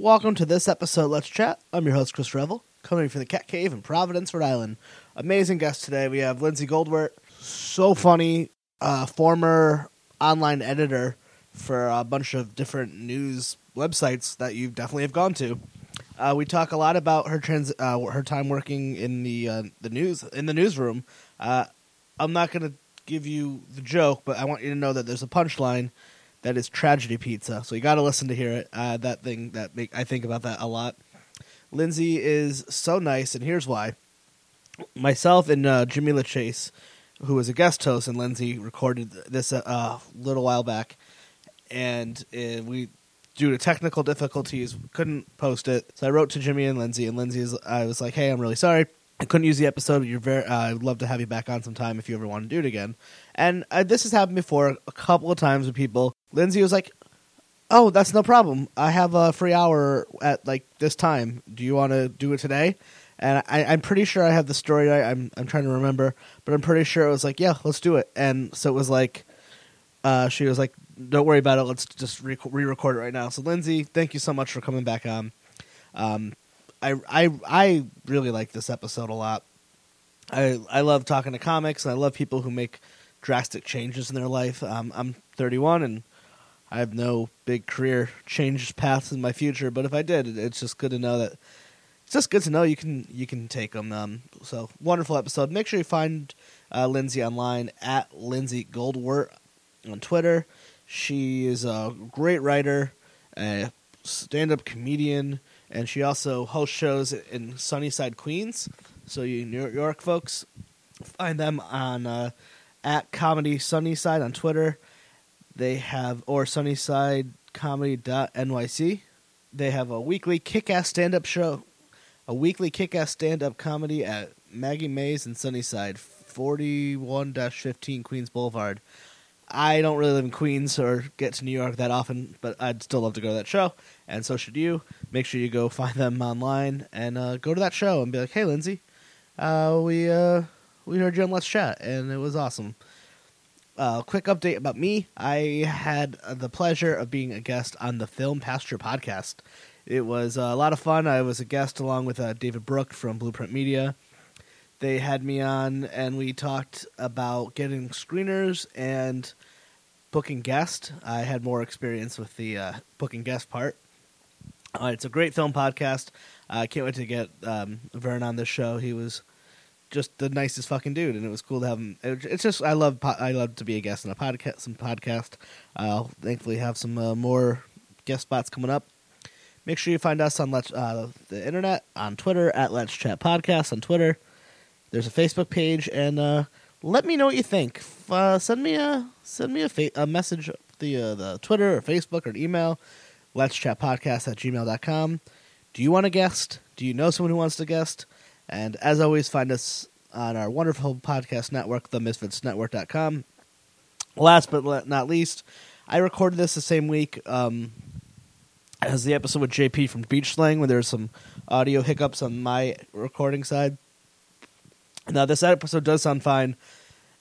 Welcome to this episode. Let's chat. I'm your host Chris Revel, coming from the Cat Cave in Providence, Rhode Island. Amazing guest today. We have Lindsay Goldwert, so funny, uh, former online editor for a bunch of different news websites that you definitely have gone to. Uh, we talk a lot about her trans, uh, her time working in the uh, the news in the newsroom. Uh, I'm not going to give you the joke, but I want you to know that there's a punchline that is tragedy pizza. So you got to listen to hear it. Uh, that thing that make I think about that a lot. Lindsay is so nice, and here's why. Myself and uh, Jimmy LaChase, who was a guest host, and Lindsay recorded this a uh, little while back, and uh, we, due to technical difficulties, couldn't post it. So I wrote to Jimmy and Lindsay, and Lindsay, is, I was like, "Hey, I'm really sorry." I couldn't use the episode. You're very. Uh, I'd love to have you back on sometime if you ever want to do it again. And uh, this has happened before a couple of times with people. Lindsay was like, "Oh, that's no problem. I have a free hour at like this time. Do you want to do it today?" And I, I'm pretty sure I have the story. I, I'm I'm trying to remember, but I'm pretty sure it was like, "Yeah, let's do it." And so it was like, uh, she was like, "Don't worry about it. Let's just re- re-record it right now." So Lindsay, thank you so much for coming back on. Um, I I I really like this episode a lot. I I love talking to comics and I love people who make drastic changes in their life. Um, I'm 31 and I have no big career change paths in my future, but if I did, it's just good to know that it's just good to know you can you can take them. Um, so wonderful episode. Make sure you find uh, Lindsay online at Lindsay Goldwert on Twitter. She is a great writer, a stand-up comedian and she also hosts shows in Sunnyside, Queens. So you New York folks, find them on uh, at Comedy Sunnyside on Twitter. They have or Sunnyside Comedy.nyc. They have a weekly kick-ass stand-up show, a weekly kick-ass stand-up comedy at Maggie Mays in Sunnyside, 41-15 Queens Boulevard. I don't really live in Queens or get to New York that often, but I'd still love to go to that show, and so should you. Make sure you go find them online and uh, go to that show and be like, "Hey, Lindsay, uh, we uh, we heard you on Let's Chat, and it was awesome." Uh, quick update about me: I had the pleasure of being a guest on the Film Pasture podcast. It was a lot of fun. I was a guest along with uh, David Brook from Blueprint Media they had me on and we talked about getting screeners and booking guest. I had more experience with the uh, booking guest part. Uh, it's a great film podcast. I can't wait to get um, Vern on this show. He was just the nicest fucking dude, and it was cool to have him. It, it's just I love po- I love to be a guest on a podcast. Some podcast. I'll thankfully have some uh, more guest spots coming up. Make sure you find us on Let's, uh, the internet on Twitter at Let's Chat Podcast on Twitter. There's a Facebook page, and uh, let me know what you think. Uh, send me a send me a, fa- a message the uh, the Twitter or Facebook or an email. Let's chat podcast at gmail.com. Do you want a guest? Do you know someone who wants to guest? And as always, find us on our wonderful podcast network, themisfitsnetwork.com. Last but not least, I recorded this the same week um, as the episode with JP from Beach Slang, where there's some audio hiccups on my recording side. Now, this episode does sound fine.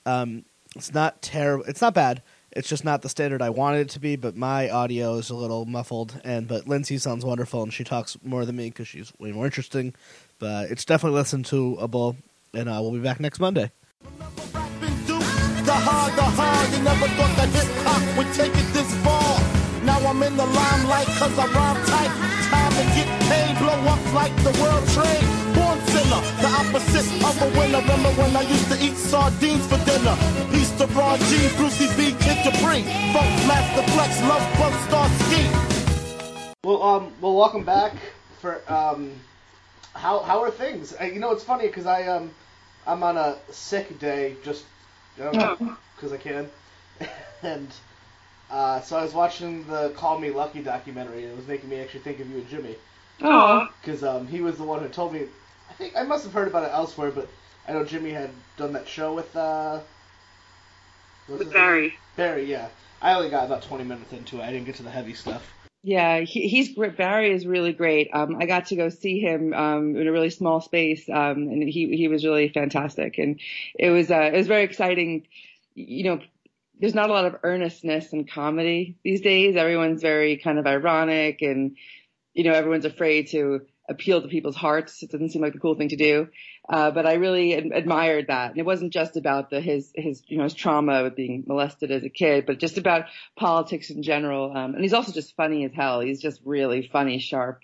Um, it's not terrible. It's not bad. It's just not the standard I wanted it to be. But my audio is a little muffled, and but Lindsay sounds wonderful, and she talks more than me because she's way more interesting. But it's definitely listen to a bull, and uh, we'll be back next Monday. The hard, the hard, you never thought that hip hop would take it this far. Now I'm in the limelight cause I rhyme tight. Time to get paid, blow up like the world trade. Born sinner, the opposite of a winner. Remember when I used to eat sardines for dinner? Peace to Ron G, Brucey B, Kid Capri. Funk Master Flex, Love Bug Star Ski. Well, um, well, welcome back for um, how how are things? Uh, you know, it's funny because I um, I'm on a sick day just because I can, and uh, so I was watching the Call Me Lucky documentary, and it was making me actually think of you and Jimmy Oh, because um, he was the one who told me. I think I must have heard about it elsewhere, but I know Jimmy had done that show with uh, with his name? Barry. Barry, yeah. I only got about 20 minutes into it. I didn't get to the heavy stuff. Yeah, he, he's. Barry is really great. Um, I got to go see him um, in a really small space, um, and he he was really fantastic. And it was uh, it was very exciting. You know, there's not a lot of earnestness in comedy these days. Everyone's very kind of ironic and you know, everyone's afraid to appeal to people's hearts. It doesn't seem like the cool thing to do. Uh, but I really ad- admired that. And it wasn't just about the, his, his, you know, his trauma with being molested as a kid, but just about politics in general. Um, and he's also just funny as hell. He's just really funny, sharp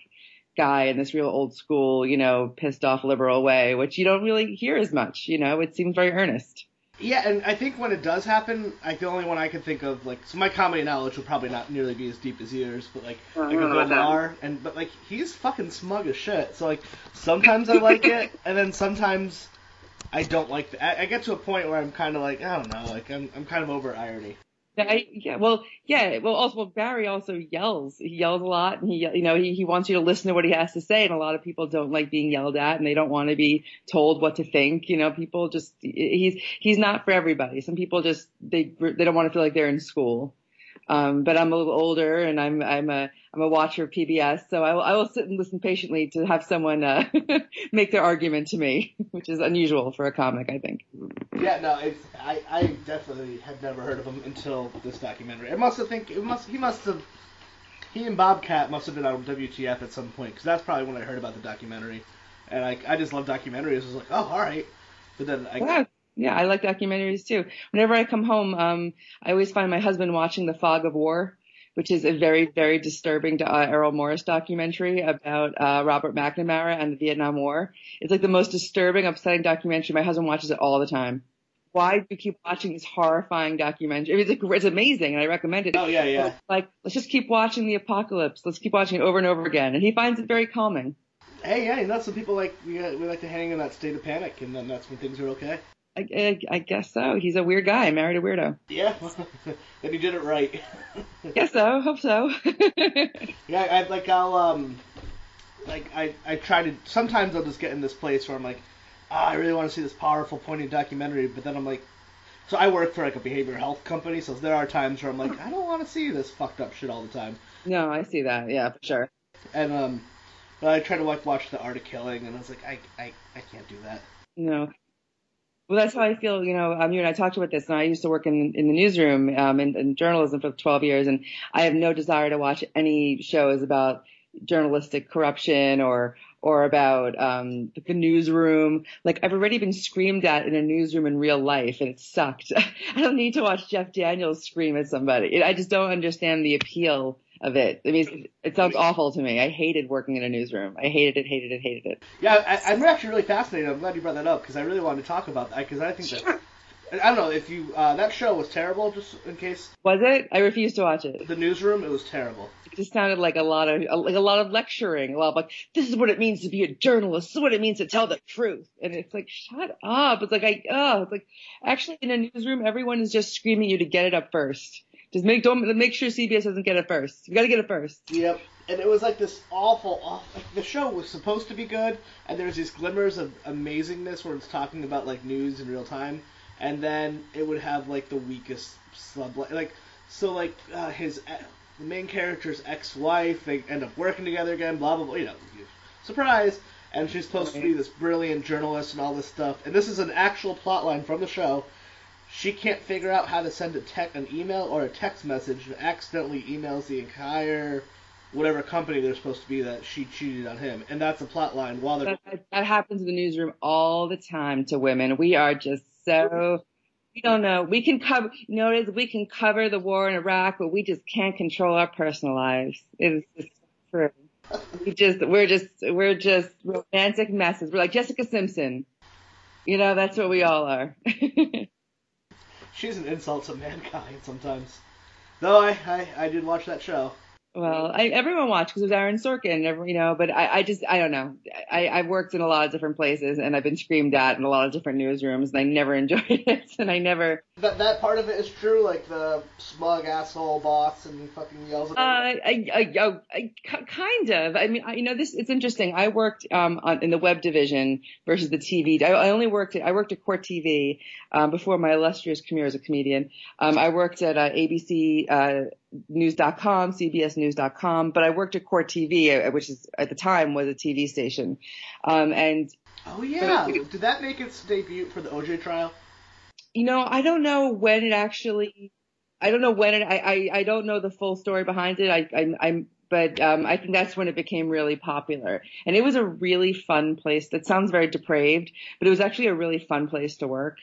guy in this real old school, you know, pissed off liberal way, which you don't really hear as much, you know, it seems very earnest. Yeah, and I think when it does happen, like the only one I can think of, like, so my comedy knowledge will probably not nearly be as deep as yours, but like, Uh, I like. Maher, and but like he's fucking smug as shit. So like, sometimes I like it, and then sometimes I don't like. The, I, I get to a point where I'm kind of like, I don't know, like I'm I'm kind of over irony. Yeah, I, yeah, well, yeah, well, also well, Barry also yells. He yells a lot, and he, you know, he he wants you to listen to what he has to say, and a lot of people don't like being yelled at, and they don't want to be told what to think. You know, people just he's he's not for everybody. Some people just they they don't want to feel like they're in school. Um, but I'm a little older, and I'm I'm a I'm a watcher of PBS, so I will I will sit and listen patiently to have someone uh, make their argument to me, which is unusual for a comic, I think. Yeah, no, it's I, I definitely had never heard of him until this documentary. I must have think it must he must have he and Bobcat must have been on WTF at some point because that's probably when I heard about the documentary, and like I just love documentaries. I was like, oh, all right, but then I Yeah, yeah, I like documentaries too. Whenever I come home, um, I always find my husband watching The Fog of War, which is a very, very disturbing uh, Errol Morris documentary about uh, Robert McNamara and the Vietnam War. It's like the most disturbing, upsetting documentary. My husband watches it all the time. Why do you keep watching this horrifying documentary? It's, it's amazing, and I recommend it. oh yeah yeah Like, let's just keep watching the apocalypse. Let's keep watching it over and over again. And he finds it very calming. hey yeah you know some people like we we like to hang in that state of panic and then that's when things are okay. I, I, I guess so. He's a weird guy. Married a weirdo. Yeah, then he did it right. Guess so. Hope so. Yeah, I like I'll um like I I try to sometimes I'll just get in this place where I'm like, ah, I really want to see this powerful, poignant documentary, but then I'm like, so I work for like a behavioral health company, so there are times where I'm like, I don't want to see this fucked up shit all the time, no, I see that. Yeah, for sure. and um, but I try to like watch The Act of Killing, and I was like, I I I can't do that. No. Well, that's how I feel. You know, um, you and I talked about this, and I used to work in in the newsroom um, in, in journalism for 12 years, and I have no desire to watch any shows about journalistic corruption or or about um, the newsroom. Like I've already been screamed at in a newsroom in real life, and it sucked. I don't need to watch Jeff Daniels scream at somebody. I just don't understand the appeal of it. I mean, it sounds awful to me. I hated working in a newsroom. I hated it, hated it, hated it. Yeah, I, I'm actually really fascinated. I'm glad you brought that up because I really wanted to talk about that because I think that I don't know if you uh, that show was terrible. Just in case Was it? I refused to watch it. the newsroom, it was terrible. It just sounded like a lot of like a lot of lecturing, a lot of like this is what it means to be a journalist, this is what it means to tell the truth, and it's like shut up. It's like I oh, it's like actually in a newsroom, everyone is just screaming at you to get it up first. Just make don't make sure CBS doesn't get it first. You got to get it first. Yep. And it was like this awful, awful. Like the show was supposed to be good, and there's these glimmers of amazingness where it's talking about like news in real time, and then it would have like the weakest sub like so like uh, his uh, the main character's ex-wife they end up working together again blah blah blah you know surprise and she's supposed to be this brilliant journalist and all this stuff and this is an actual plot line from the show she can't figure out how to send a tech an email or a text message and accidentally emails the entire whatever company they're supposed to be that she cheated on him and that's a plot line while they're That, that happens in the newsroom all the time to women. We are just so we don't know. We can cover. You know, it is we can cover the war in Iraq, but we just can't control our personal lives. It is just true. We just we're just we're just romantic messes. We're like Jessica Simpson. You know, that's what we all are. she's an insult to mankind sometimes. Though I, I i did watch that show. Well, mm-hmm. I, everyone watched because it was Aaron Sorkin, every, you know, but I, I just, I don't know. I, I've worked in a lot of different places and I've been screamed at in a lot of different newsrooms and I never enjoyed it and I never, that that part of it is true like the smug asshole boss and he fucking yells at uh, I, I, I, I, kind of. I mean, I, you know, this, it's interesting. I worked, um, on, in the web division versus the TV. I, I only worked at, I worked at Court TV, um, before my illustrious career as a comedian. Um, I worked at, uh, ABC, uh, news.com, cbsnews.com, but I worked at Court TV, uh, which is at the time was a TV station. Um, and oh yeah did that make its debut for the oj trial you know, I don't know when it actually. I don't know when it. I I, I don't know the full story behind it. I, I I'm but um, I think that's when it became really popular. And it was a really fun place. That sounds very depraved, but it was actually a really fun place to work.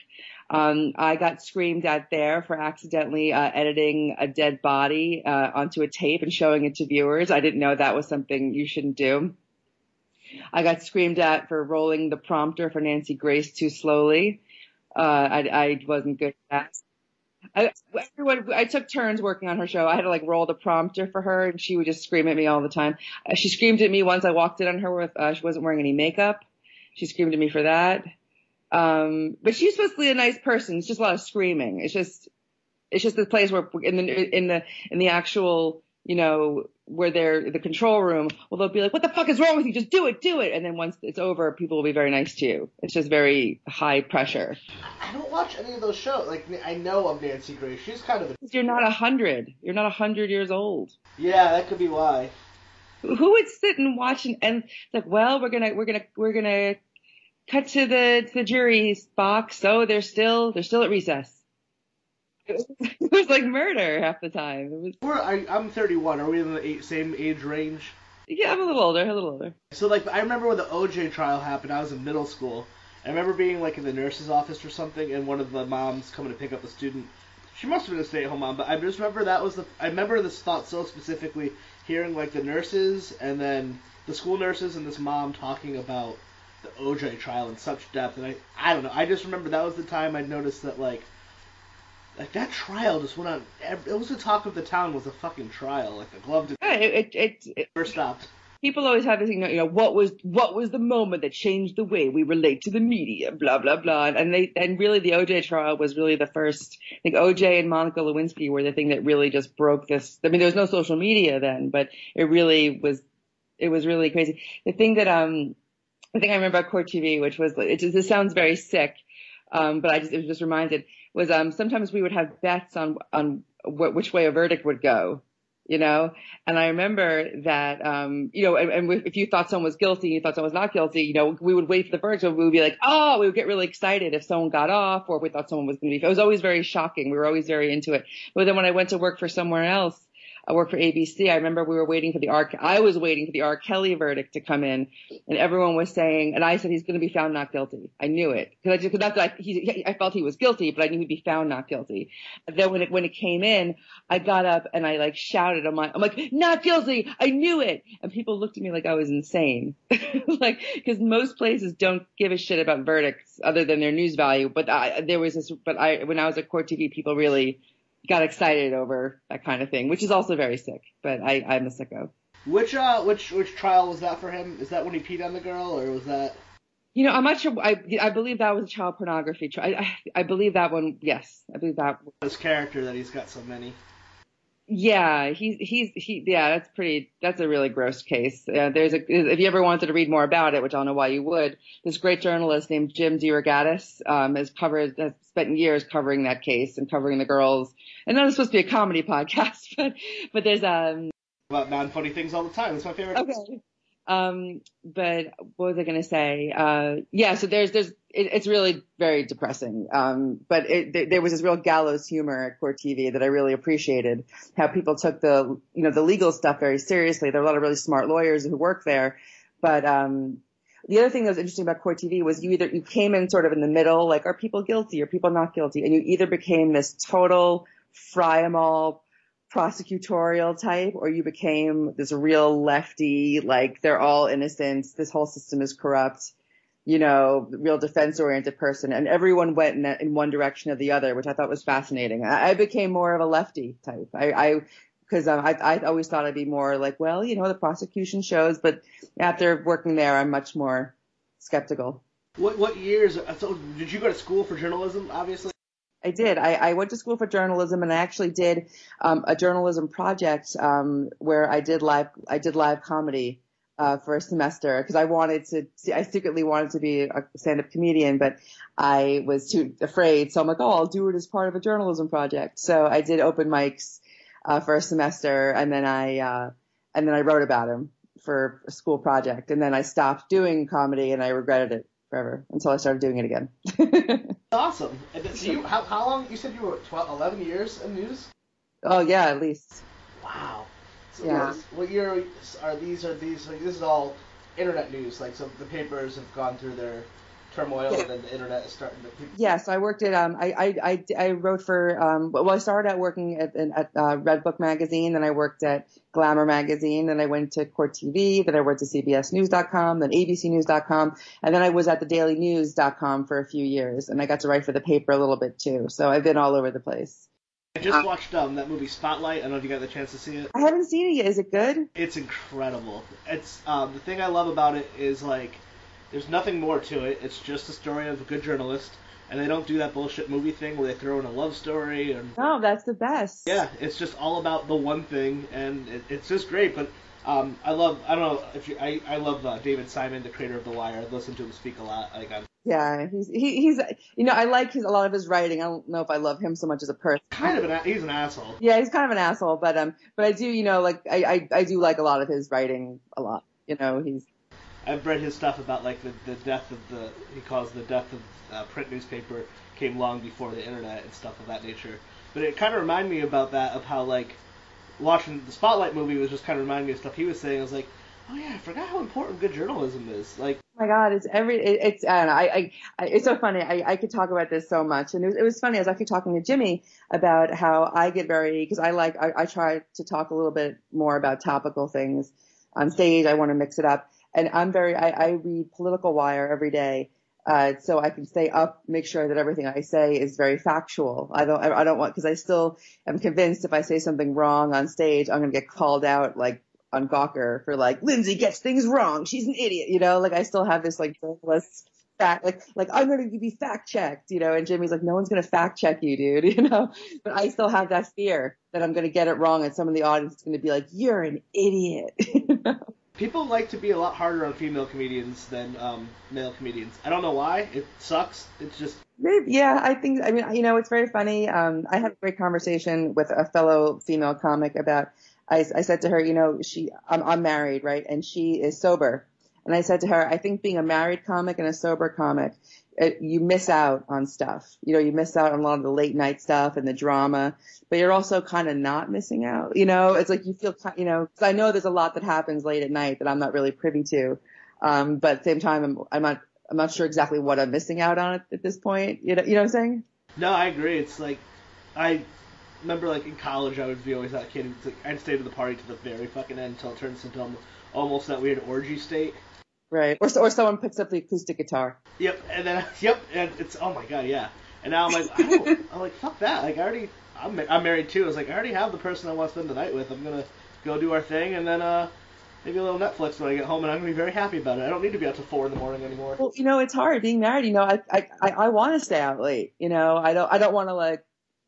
Um, I got screamed at there for accidentally uh, editing a dead body uh, onto a tape and showing it to viewers. I didn't know that was something you shouldn't do. I got screamed at for rolling the prompter for Nancy Grace too slowly. Uh, I, I wasn't good at that. I, everyone, I took turns working on her show. I had to like roll the prompter for her, and she would just scream at me all the time. Uh, she screamed at me once I walked in on her with uh, she wasn't wearing any makeup. She screamed at me for that. Um, but she's supposed to be a nice person. It's just a lot of screaming. It's just, it's just the place where in the in the in the actual you know, where they're the control room, well, they'll be like, what the fuck is wrong with you? Just do it, do it. And then once it's over, people will be very nice to you. It's just very high pressure. I don't watch any of those shows. Like, I know of Nancy Grace. She's kind of a... You're not a hundred. You're not a hundred years old. Yeah, that could be why. Who would sit and watch and, and like, well, we're gonna, we're gonna, we're gonna cut to the, to the jury's box. So they're still, they're still at recess. It was, like murder half the time. It was. We're, I, I'm 31. Are we in the eight, same age range? Yeah, I'm a little older. A little older. So like, I remember when the OJ trial happened. I was in middle school. I remember being like in the nurse's office or something, and one of the moms coming to pick up the student. She must have been a stay-at-home mom, but I just remember that was the. I remember this thought so specifically, hearing like the nurses and then the school nurses and this mom talking about the OJ trial in such depth, and I I don't know. I just remember that was the time I noticed that like like that trial just went on. It was the talk of the town. Was a fucking trial. Like the glove. Did, yeah, it, it, it never stopped. People always have this, you know, you know, what was what was the moment that changed the way we relate to the media, blah blah blah, and they and really the OJ trial was really the first. I think OJ and Monica Lewinsky were the thing that really just broke this. I mean, there was no social media then, but it really was. It was really crazy. The thing that um, I think I remember about Court TV, which was it just this sounds very sick, um, but I just it was just reminded was um, sometimes we would have bets on on wh- which way a verdict would go, you know. And I remember that, um, you know, and, and, if you thought someone was guilty, and you thought someone was not guilty, you know, we would wait for the verdict. So we would be like, oh, we would get really excited if someone got off, or if we thought someone was going to be. It was always very shocking. We were always very into it. But then when I went to work for somewhere else, I worked for ABC. I remember we were waiting for the R. I was waiting for the R. Kelly verdict to come in, and everyone was saying, and I said he's going to be found not guilty. I knew it because I just that I, I felt he was guilty, but I knew he'd be found not guilty. And then when it when it came in, I got up and I like shouted, I'm like, I'm like, not guilty. I knew it, and people looked at me like I was insane, like because most places don't give a shit about verdicts other than their news value. But I, there was this, but I when I was at Court TV, people really got excited over that kind of thing, which is also very sick. But I, I'm a sicko. Which uh, which which trial was that for him? Is that when he peed on the girl, or was that? You know, I'm not sure. I I believe that was a child pornography trial. I, I believe that one. Yes, I believe that. His character that he's got so many. Yeah, he's he's he. Yeah, that's pretty. That's a really gross case. Uh, there's a. If you ever wanted to read more about it, which I don't know why you would, this great journalist named Jim DeRogatis um, has covered has spent years covering that case and covering the girls. And that was supposed to be a comedy podcast, but but there's um about non funny things all the time. That's my favorite. Okay. Um, but what was I going to say? Uh, yeah, so there's, there's, it, it's really very depressing. Um, but it, th- there was this real gallows humor at Court TV that I really appreciated. How people took the, you know, the legal stuff very seriously. There were a lot of really smart lawyers who work there, but um, the other thing that was interesting about Court TV was you either you came in sort of in the middle, like are people guilty, are people not guilty, and you either became this total fry em all prosecutorial type, or you became this real lefty, like they're all innocent, this whole system is corrupt, you know, real defense oriented person, and everyone went in, in one direction or the other, which I thought was fascinating. I, I became more of a lefty type. I, I because I, I always thought I'd be more like, well, you know, the prosecution shows, but after working there, I'm much more skeptical. What what years? So did you go to school for journalism? Obviously. I did. I, I went to school for journalism, and I actually did um, a journalism project um, where I did live. I did live comedy uh, for a semester because I wanted to. See, I secretly wanted to be a stand-up comedian, but I was too afraid. So I'm like, oh, I'll do it as part of a journalism project. So I did open mics uh, for a semester, and then I uh, and then I wrote about him for a school project, and then I stopped doing comedy, and I regretted it forever until I started doing it again. awesome. So you, how, how long? You said you were 12, 11 years in news. Oh yeah, at least. Wow. So Yeah. What year are these? Are these? Like, this is all internet news. Like, so the papers have gone through their turmoil, and then the internet is starting to. People, Yes, I worked at um I I I, I wrote for um well I started out working at at uh, Redbook magazine, then I worked at Glamour magazine, then I went to Court TV, then I went to CBSNews.com, then ABCNews.com, and then I was at the DailyNews.com for a few years, and I got to write for the paper a little bit too. So I've been all over the place. I just watched um, that movie Spotlight. I don't know if you got the chance to see it. I haven't seen it yet. Is it good? It's incredible. It's um, the thing I love about it is like there's nothing more to it. It's just a story of a good journalist, and they don't do that bullshit movie thing where they throw in a love story and No, that's the best. yeah, it's just all about the one thing, and it, it's just great. But um, I love I don't know if you I I love uh, David Simon, the creator of The Wire. I listen to him speak a lot. Like I'm Yeah, he's he, he's you know I like his a lot of his writing. I don't know if I love him so much as a person. kind of an he's an asshole. Yeah, he's kind of an asshole, but um, but I do, you know, like I, I, I do like a lot of his writing a lot. You know, he's I've read his stuff about like the, the death of the he calls the death of uh, print newspaper came long before the internet and stuff of that nature. But it kind of reminded me about that of how like watching the Spotlight movie was just kind of reminding me of stuff he was saying. I was like, oh yeah, I forgot how important good journalism is. Like oh my God, it's every, it, it's I don't know, I, I, it's so funny. I, I could talk about this so much, and it was, it was funny. I was actually talking to Jimmy about how I get very because I like I, I try to talk a little bit more about topical things on stage. I want to mix it up, and I'm very I, I read Political Wire every day. Uh, so I can stay up, make sure that everything I say is very factual. I don't, I don't want, cause I still am convinced if I say something wrong on stage, I'm going to get called out like on Gawker for like, Lindsay gets things wrong. She's an idiot. You know, like I still have this like journalist fact, like, like I'm going to be fact checked, you know, and Jimmy's like, no one's going to fact check you, dude, you know, but I still have that fear that I'm going to get it wrong and some of the audience is going to be like, you're an idiot. you know? People like to be a lot harder on female comedians than um, male comedians. I don't know why. It sucks. It's just yeah, I think, I mean, you know, it's very funny. Um, I had a great conversation with a fellow female comic about, I, I said to her, you know, she, I'm, I'm married, right? And she is sober. And I said to her, I think being a married comic and a sober comic, it, you miss out on stuff. You know, you miss out on a lot of the late night stuff and the drama, but you're also kind of not missing out. You know, it's like you feel, you know, 'cause I know there's a lot that happens late at night that I'm not really privy to. Um, but at the same time, I'm, I'm not, I'm not sure exactly what I'm missing out on at, at this point. You know, you know what I'm saying? no. I agree. It's like I remember like in college I would be always that kid. like, I'd stay to the party to the very fucking end until it turns into almo- almost that weird orgy state. Right. Or, or someone picks up the acoustic guitar. Yep, and then yep, and it's oh my god, yeah. And now I'm like, don't, I'm like fuck that. Like I already, I'm I'm married too. I was like, I already have the person I want to spend the night with. I'm gonna go do our thing, and then uh maybe a little Netflix when I get home, and I'm gonna be very happy about it. I don't need to be out till four in the morning anymore. Well, you know, it's hard being married. You know, I, I, I, I want to stay out late. You know, I don't, I don't want to like,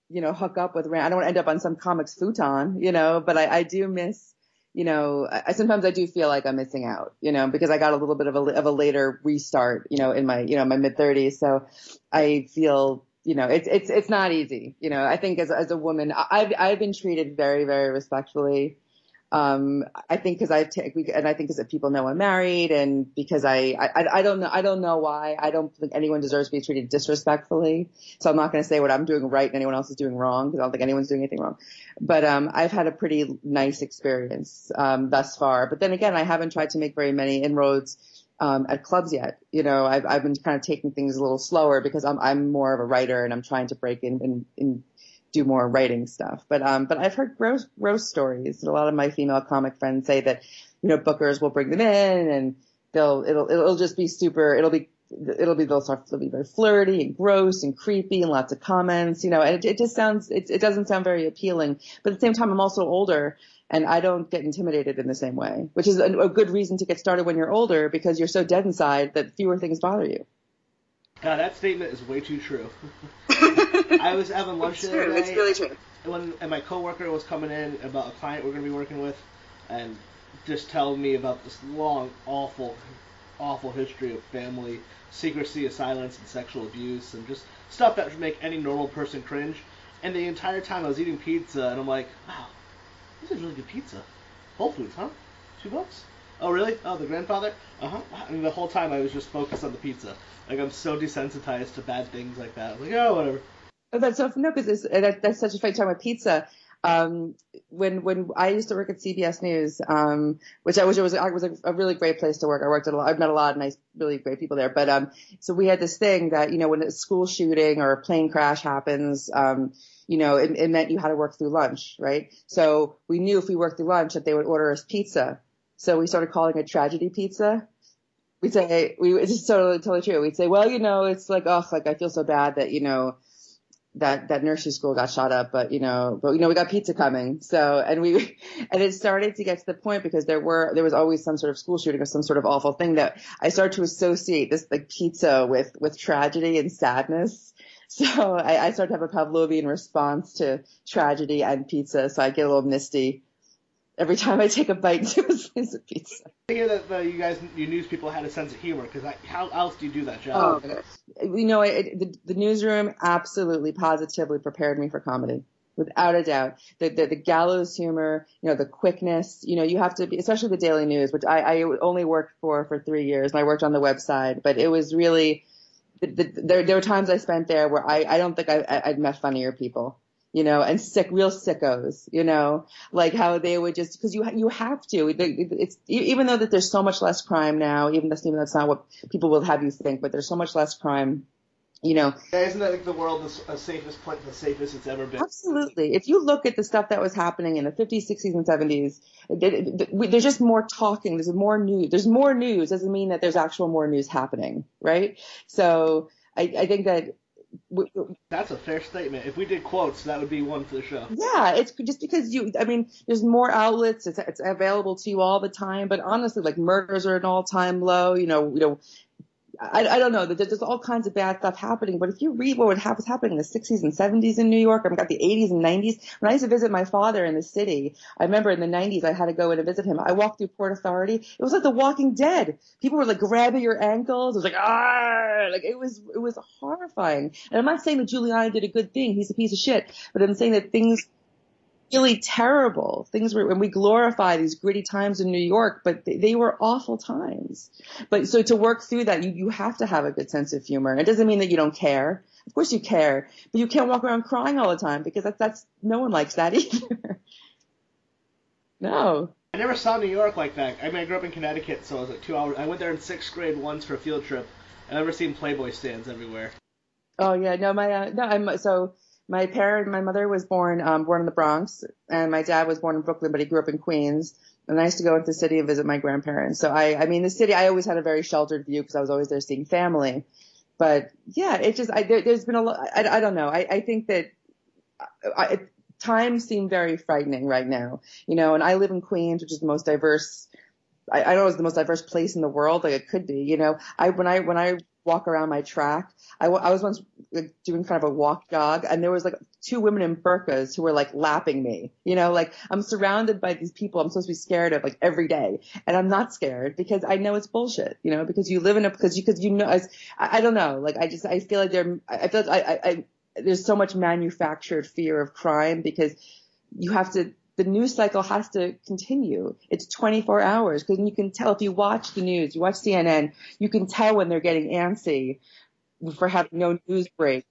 you know, hook up with, I don't want to end up on some comics futon, you know, but I, I do miss, you know, I, sometimes I do feel like I'm missing out, you know, because I got a little bit of a, of a later restart, you know, in my, you know, my mid thirties. So I feel, you know, it's, it's, it's not easy. You know, I think as, as a woman, I've, I've been treated very, very respectfully. Um, I think because I take, and I think because people know I'm married and because I, I, I don't know, I don't know why. I don't think anyone deserves to be treated disrespectfully. So I'm not going to say what I'm doing right and anyone else is doing wrong because I don't think anyone's doing anything wrong. But, um, I've had a pretty nice experience, um, thus far. But then again, I haven't tried to make very many inroads, um, at clubs yet. You know, I've, I've been kind of taking things a little slower because I'm, I'm more of a writer and I'm trying to break in, in, in do more writing stuff. But um, but I've heard gross stories. A lot of my female comic friends say that you know bookers will bring them in and they'll it'll it'll just be super. It'll be it'll be they'll start they'll be very flirty and gross and creepy and lots of comments. You know, and it, it just sounds it it doesn't sound very appealing. But at the same time, I'm also older. And I don't get intimidated in the same way, which is a, a good reason to get started when you're older because you're so dead inside that fewer things bother you. God, that statement is way too true. I was having lunch the other day. true. when and my coworker was coming in about a client we're going to be working with, and just telling me about this long, awful, awful history of family secrecy, silence, and sexual abuse, and just stuff that would make any normal person cringe. And the entire time I was eating pizza, and I'm like, wow, this is really good pizza. Whole Foods, huh? Two bucks? Oh, really? Oh, the grandfather? Uh huh. And the whole time I was just focused on the pizza. Like I'm so desensitized to bad things like that. I was like, oh, whatever. Oh, that's so no, because that, that's such a funny time with pizza. um, when when I used to work at CBS News, um, which I wish it was I was a, a really great place to work. I worked at a lot, I've met a lot of nice, really great people there. But um, so we had this thing that you know when a school shooting or a plane crash happens, um, you know, it, it meant you had to work through lunch, right? So we knew if we worked through lunch that they would order us pizza. So we started calling it tragedy pizza. We'd say, we, it's totally, totally true. We'd say, well, you know, it's like, oh, like I feel so bad that, you know, that that nursery school got shot up, but you know, but you know, we got pizza coming. So and we and it started to get to the point because there were there was always some sort of school shooting or some sort of awful thing that I started to associate this like pizza with with tragedy and sadness. So I, I started to have a Pavlovian response to tragedy and pizza. So I get a little misty every time I take a bite into a slice of pizza. I hear that uh, you guys, you news people, had a sense of humor because how else do you do that job? Oh, you know, it, the, the newsroom absolutely, positively prepared me for comedy. Without a doubt, the, the the gallows humor, you know, the quickness, you know, you have to be, especially the Daily News, which I, I only worked for for three years, and I worked on the website, but it was really, the, the, there there were times I spent there where I I don't think I I'd met funnier people you know, and sick, real sickos, you know, like how they would just, cause you, you have to, it's, even though that there's so much less crime now, even that's, even that's not what people will have you think, but there's so much less crime you know. Yeah, isn't that like the world the safest place, the safest it's ever been? Absolutely. If you look at the stuff that was happening in the 50s, 60s, and 70s, there's just more talking. There's more news. There's more news doesn't mean that there's actual more news happening, right? So I, I think that that's a fair statement. If we did quotes, that would be one for the show. Yeah, it's just because you. I mean, there's more outlets. It's it's available to you all the time. But honestly, like murders are an all time low. You know, you know, I, I don't know. There's all kinds of bad stuff happening. But if you read what was happening in the 60s and 70s in New York, I've got the 80s and 90s. When I used to visit my father in the city, I remember in the 90s I had to go in and visit him. I walked through Port Authority. It was like The Walking Dead. People were like grabbing your ankles. It was like ah, like it was it was horrifying. And I'm not saying that Giuliani did a good thing. He's a piece of shit. But I'm saying that things really terrible things were when we glorify these gritty times in New York, but they, they, were awful times. But so to work through that, you, you have to have a good sense of humor. It doesn't mean that you don't care. Of course you care, but you can't walk around crying all the time because that's, that's no one likes that either. no. I never saw New York like that. I mean, I grew up in Connecticut, so I was like two hours. I went there in sixth grade once for a field trip. I've never seen Playboy stands everywhere. Oh yeah, no, my uh, no, I'm so my parent, my mother was born um, born in the Bronx, and my dad was born in Brooklyn, but he grew up in Queens. And I used to go into the city and visit my grandparents. So I, I mean, the city, I always had a very sheltered view because I was always there seeing family. But yeah, it just, I, there, has been a lot. I, I don't know. I, I think that I, times seem very frightening right now, you know. And I live in Queens, which is the most diverse. I, I know it's the most diverse place in the world, like it could be, you know. I when I when I walk around my track. I, I was once like, doing kind of a walk jog and there was like two women in burqas who were like lapping me. You know, like I'm surrounded by these people I'm supposed to be scared of like every day. And I'm not scared because I know it's bullshit, you know, because you live in a, because you, because you know, I, I don't know, like I just, I feel like there, I feel like I, I, I there's so much manufactured fear of crime because you have to the news cycle has to continue. It's 24 hours because you can tell if you watch the news, you watch CNN, you can tell when they're getting antsy for having no news break.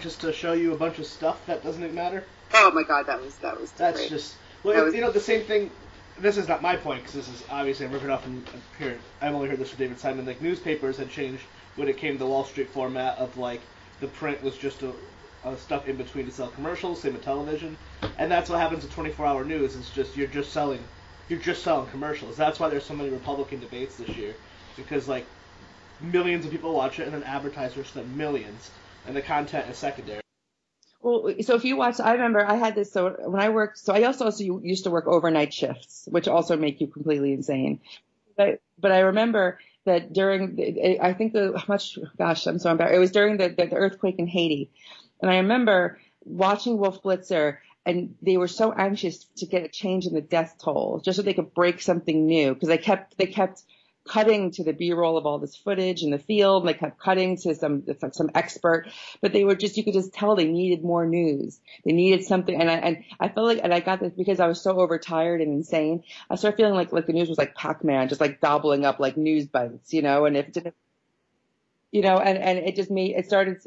Just to show you a bunch of stuff that doesn't even matter. Oh my god, that was that was. That's great. just well, was, you know the same thing. This is not my point because this is obviously I'm ripping off from here. I've only heard this from David Simon. Like newspapers had changed when it came to the Wall Street format of like the print was just a uh, stuff in between to sell commercials, same with television, and that's what happens with 24-hour news. It's just you're just selling, you're just selling commercials. That's why there's so many Republican debates this year, because like millions of people watch it, and then advertisers spend millions, and the content is secondary. Well, so if you watch, I remember I had this. So when I worked, so I also also used to work overnight shifts, which also make you completely insane. But but I remember that during, I think the much, gosh, I'm so embarrassed. It was during the, the, the earthquake in Haiti, and I remember watching Wolf Blitzer and they were so anxious to get a change in the death toll just so they could break something new because they kept, they kept cutting to the B-roll of all this footage in the field. And they kept cutting to some some expert, but they were just you could just tell they needed more news. They needed something, and I and I felt like and I got this because I was so overtired and insane. I started feeling like like the news was like Pac-Man, just like gobbling up like news bites, you know. And if it didn't, you know, and and it just made it started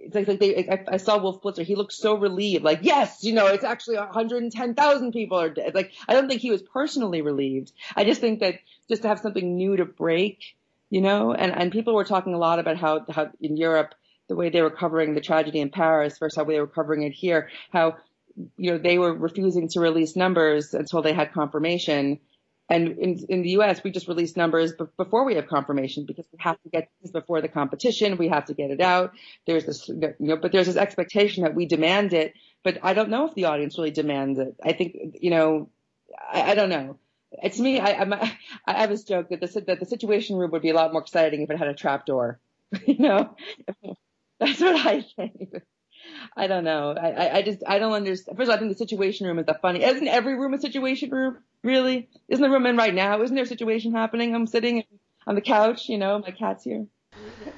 it's like, like they, I, I saw Wolf Blitzer. He looked so relieved, like, yes, you know, it's actually 110,000 people are dead. Like, I don't think he was personally relieved. I just think that just to have something new to break, you know, and, and people were talking a lot about how, how in Europe, the way they were covering the tragedy in Paris versus how they were covering it here, how, you know, they were refusing to release numbers until they had confirmation and in, in the U.S., we just release numbers b- before we have confirmation because we have to get this before the competition. We have to get it out. There's this, you know, but there's this expectation that we demand it. But I don't know if the audience really demands it. I think, you know, I, I don't know. It's me, I, I'm, I have this joke that the, that the Situation Room would be a lot more exciting if it had a trap door. you know, that's what I think. I don't know. I, I, I just I don't understand. First of all, I think the Situation Room is the funny. Isn't every room a Situation Room? Really? Isn't the room in right now? Isn't there a situation happening? I'm sitting on the couch, you know, my cat's here.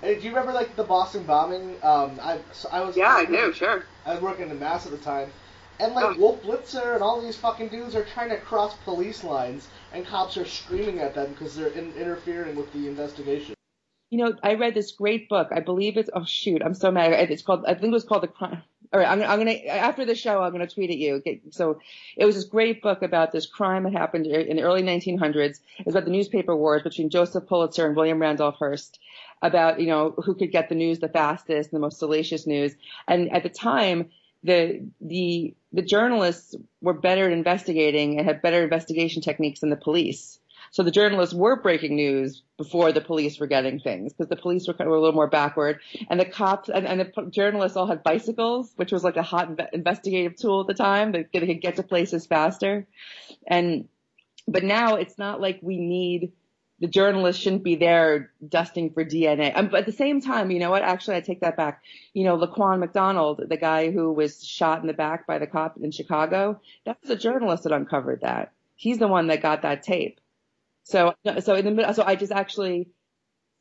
Hey, do you remember like the Boston bombing? Um, I so I was yeah, I do, sure. I was working in Mass at the time, and like oh. Wolf Blitzer and all these fucking dudes are trying to cross police lines, and cops are screaming at them because they're in, interfering with the investigation. You know, I read this great book. I believe it's oh shoot, I'm so mad. It's called I think it was called the crime all right, I'm, I'm gonna after the show, I'm gonna tweet at you. Okay, so it was this great book about this crime that happened in the early 1900s. It was about the newspaper wars between Joseph Pulitzer and William Randolph Hearst about you know who could get the news the fastest, and the most salacious news. And at the time, the the the journalists were better at investigating and had better investigation techniques than the police. So the journalists were breaking news before the police were getting things because the police were, kind of, were a little more backward and the cops and, and the journalists all had bicycles, which was like a hot inve- investigative tool at the time that they could get to places faster. And, but now it's not like we need, the journalists shouldn't be there dusting for DNA. Um, but at the same time, you know what? Actually, I take that back. You know, Laquan McDonald, the guy who was shot in the back by the cop in Chicago, that was a journalist that uncovered that. He's the one that got that tape. So, so in the middle, so I just actually,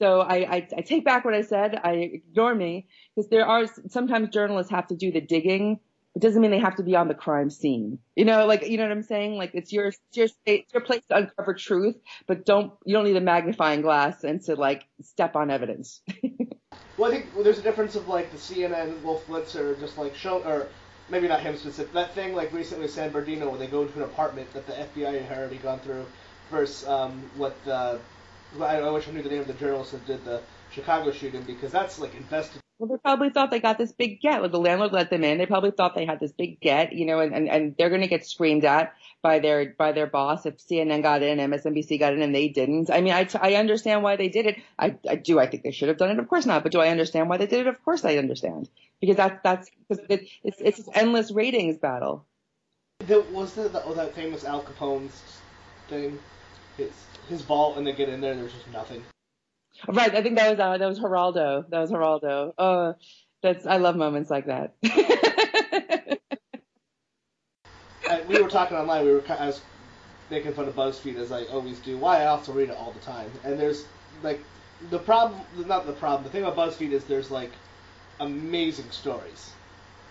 so I, I, I take back what I said. I ignore me because there are sometimes journalists have to do the digging. It doesn't mean they have to be on the crime scene. You know, like you know what I'm saying? Like it's your it's your it's your place to uncover truth, but don't you don't need a magnifying glass and to like step on evidence. well, I think well, there's a difference of like the CNN Wolf Blitzer just like show or maybe not him specific. That thing like recently San Bernardino where they go into an apartment that the FBI had already gone through versus um, what the I, I wish I knew the name of the journalist that did the Chicago shooting because that's like invested. Well, they probably thought they got this big get. Like the landlord let them in. They probably thought they had this big get, you know, and, and, and they're going to get screamed at by their by their boss if CNN got in, MSNBC got in, and they didn't. I mean, I, I understand why they did it. I, I do. I think they should have done it. Of course not. But do I understand why they did it? Of course I understand because that's that's because it, it's it's an endless ratings battle. Was the, the oh, that famous Al Capone's thing his his vault and they get in there there's just nothing. Right, I think that was uh, that was Geraldo. That was Geraldo. Oh, that's I love moments like that. we were talking online. We were I was making fun of BuzzFeed as I always do. Why I also read it all the time. And there's like the problem, not the problem. The thing about BuzzFeed is there's like amazing stories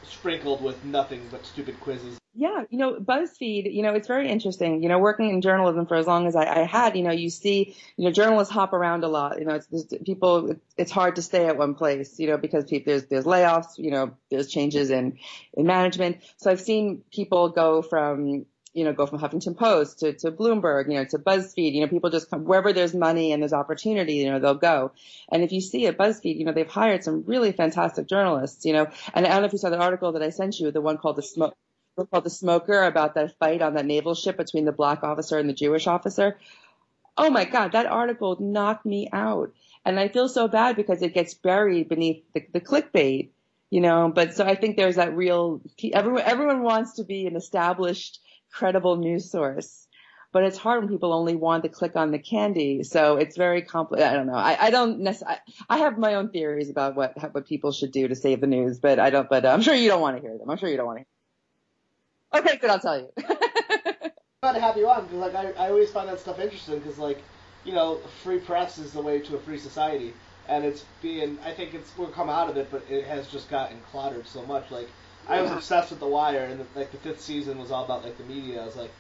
sprinkled with nothing but stupid quizzes yeah, you know, BuzzFeed, you know, it's very interesting. You know, working in journalism for as long as I, I had, you know, you see, you know, journalists hop around a lot. You know, it's, people, it's hard to stay at one place, you know, because people, there's there's layoffs, you know, there's changes in in management. So I've seen people go from you know, go from Huffington Post to, to Bloomberg, you know, to BuzzFeed, you know, people just come wherever there's money and there's opportunity, you know, they'll go. And if you see at BuzzFeed, you know, they've hired some really fantastic journalists, you know, and I don't know if you saw the article that I sent you, the one called the smoke, called The Smoker about that fight on that naval ship between the black officer and the Jewish officer. Oh my God, that article knocked me out. And I feel so bad because it gets buried beneath the, the clickbait, you know, but so I think there's that real, everyone, everyone wants to be an established, credible news source but it's hard when people only want to click on the candy. So it's very complicated. I don't know. I, I don't necessarily, I have my own theories about what, what people should do to save the news, but I don't, but I'm sure you don't want to hear them. I'm sure you don't want to Okay, good. I'll tell you. glad to have you on because like I, I always find that stuff interesting because like you know free press is the way to a free society and it's being I think it's we'll come out of it but it has just gotten cluttered so much like I was obsessed with The Wire and the, like the fifth season was all about like the media I was like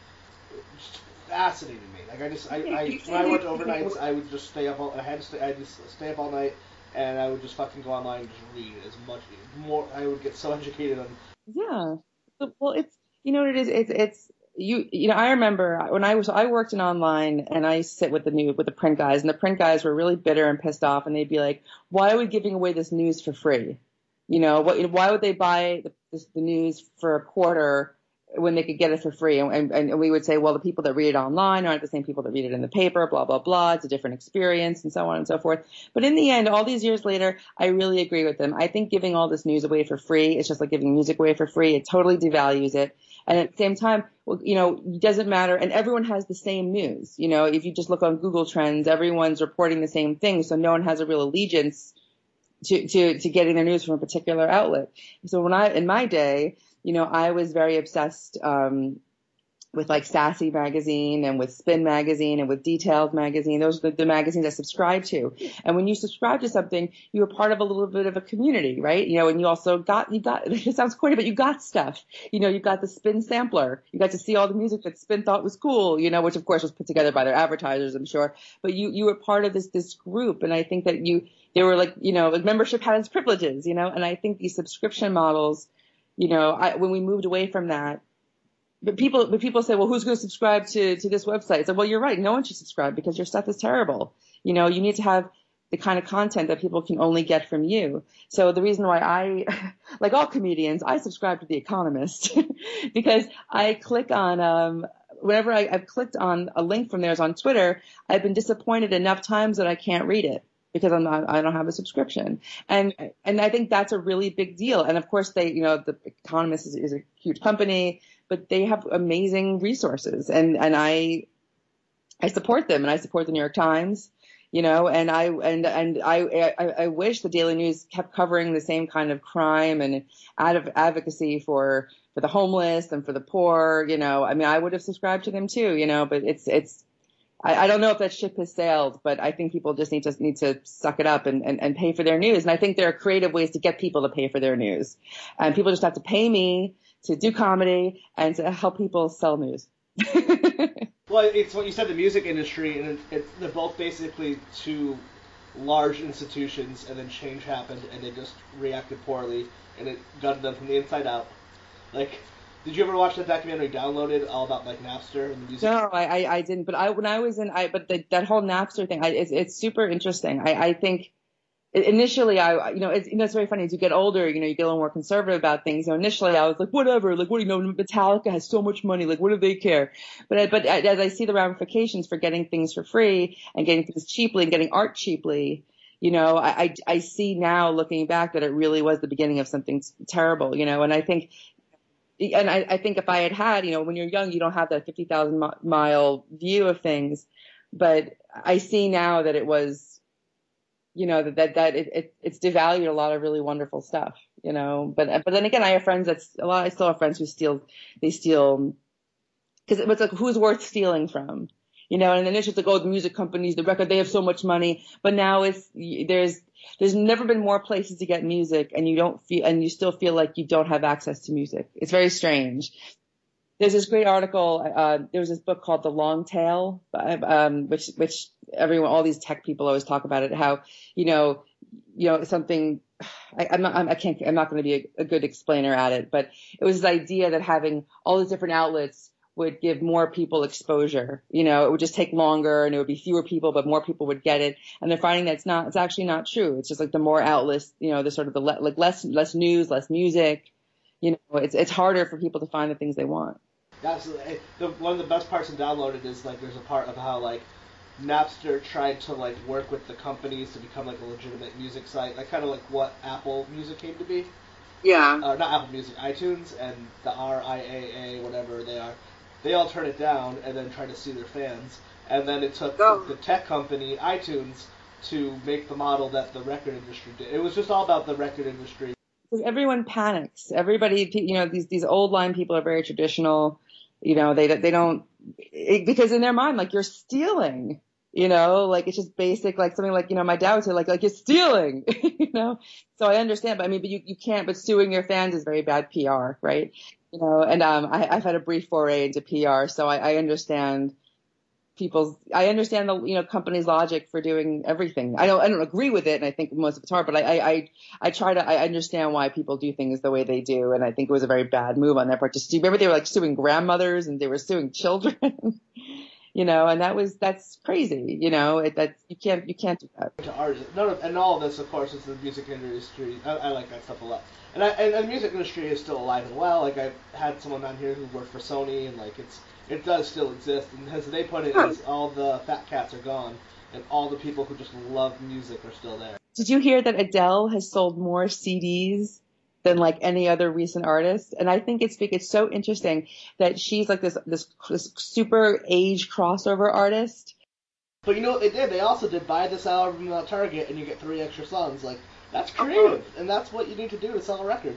just fascinated me like I just I, I when I worked overnights I would just stay up all I had to stay I just stay up all night and I would just fucking go online and just read as much more. I would get so educated on. Yeah, well, it's you know what it is. It's it's you you know I remember when I was I worked in online and I sit with the new with the print guys and the print guys were really bitter and pissed off and they'd be like, why are we giving away this news for free? You know what? Why would they buy the, the news for a quarter? when they could get it for free. And, and, and, we would say, well, the people that read it online aren't the same people that read it in the paper, blah, blah, blah. It's a different experience and so on and so forth. But in the end, all these years later, I really agree with them. I think giving all this news away for free, it's just like giving music away for free. It totally devalues it. And at the same time, you know, it doesn't matter. And everyone has the same news. You know, if you just look on Google Trends, everyone's reporting the same thing. So no one has a real allegiance to, to, to getting their news from a particular outlet. So when I, in my day, you know, I was very obsessed um, with like Sassy magazine and with Spin magazine and with Details magazine. Those are the, the magazines I subscribed to. And when you subscribe to something, you were part of a little bit of a community, right? You know, and you also got, you got, it sounds corny, but you got stuff. You know, you got the Spin sampler. You got to see all the music that Spin thought was cool, you know, which of course was put together by their advertisers, I'm sure. But you, you were part of this, this group. And I think that you, they were like, you know, membership had its privileges, you know, and I think these subscription models, you know, I, when we moved away from that, but people, but people say, well, who's going to subscribe to, to this website? So, well, you're right. No one should subscribe because your stuff is terrible. You know, you need to have the kind of content that people can only get from you. So the reason why I, like all comedians, I subscribe to The Economist because I click on, um, whenever I, I've clicked on a link from theirs on Twitter, I've been disappointed enough times that I can't read it because I'm not, I don't have a subscription. And, and I think that's a really big deal. And of course they, you know, the Economist is, is a huge company, but they have amazing resources and, and I, I support them and I support the New York Times, you know, and I, and, and I, I, I wish the Daily News kept covering the same kind of crime and out of advocacy for, for the homeless and for the poor, you know, I mean, I would have subscribed to them too, you know, but it's, it's, I, I don't know if that ship has sailed, but I think people just need to need to suck it up and, and, and pay for their news. And I think there are creative ways to get people to pay for their news. And people just have to pay me to do comedy and to help people sell news. well, it's what you said, the music industry, and it's they're both basically two large institutions, and then change happened, and they just reacted poorly, and it gutted them from the inside out. Like did you ever watch that documentary downloaded all about like Napster and the music? No, I, I, I didn't. But I when I was in, I but the, that whole Napster thing, I, it's, it's super interesting. I, I think initially I, you know, it's, you know, it's very funny as you get older, you know, you get a little more conservative about things. So initially I was like, whatever, like, what do you know, Metallica has so much money, like, what do they care? But, I, but as I see the ramifications for getting things for free and getting things cheaply and getting art cheaply, you know, I, I, I see now looking back that it really was the beginning of something terrible, you know, and I think and I, I think if I had had, you know, when you're young, you don't have that 50,000 mile view of things, but I see now that it was, you know, that, that, that it, it, it's devalued a lot of really wonderful stuff, you know, but, but then again, I have friends that's a lot, I still have friends who steal, they steal, cause it's like, who's worth stealing from? You know, and then it's like, oh, the music companies, the record, they have so much money, but now it's, there's, there's never been more places to get music and you don't feel, and you still feel like you don't have access to music. It's very strange. There's this great article, uh, there was this book called The Long Tail, um, which, which everyone, all these tech people always talk about it, how, you know, you know, something, I, I'm not, I'm, I can't, I'm not going to be a, a good explainer at it, but it was this idea that having all these different outlets would give more people exposure. You know, it would just take longer and it would be fewer people, but more people would get it. And they're finding that it's not, it's actually not true. It's just like the more outlets, you know, the sort of the le- like less, less news, less music. You know, it's, it's harder for people to find the things they want. Absolutely. The, one of the best parts of Downloaded is like there's a part of how like Napster tried to like work with the companies to become like a legitimate music site, like kind of like what Apple Music came to be. Yeah. Uh, not Apple Music, iTunes and the RIAA, whatever they are. They all turn it down and then try to sue their fans. And then it took oh. the tech company iTunes to make the model that the record industry did. It was just all about the record industry. Because everyone panics. Everybody, you know, these these old line people are very traditional. You know, they they don't it, because in their mind, like you're stealing. You know, like it's just basic, like something like you know, my dad would say, like like you're stealing. you know, so I understand, but I mean, but you you can't. But suing your fans is very bad PR, right? you know, and um, I, have had a brief foray into PR, so I, I understand people's I understand the you know company's logic for doing everything. I don't I don't agree with it, and I think most of it's hard. But I I I try to I understand why people do things the way they do, and I think it was a very bad move on their part. Just remember they were like suing grandmothers and they were suing children. you know, and that was that's crazy. You know, it, that you can't you can't do that. To artists, none of, and all of this, of course, is the music industry. I, I like that stuff a lot, and I and, the music industry is still alive and well. Like I've had someone on here who worked for Sony, and like it's it does still exist. And as they put it, is all the fat cats are gone, and all the people who just love music are still there. Did you hear that Adele has sold more CDs than like any other recent artist. And I think it's it's so interesting that she's like this this, this super age crossover artist. But you know what they did? They also did buy this album at Target and you get three extra songs. Like that's uh-huh. creative, and that's what you need to do to sell a record.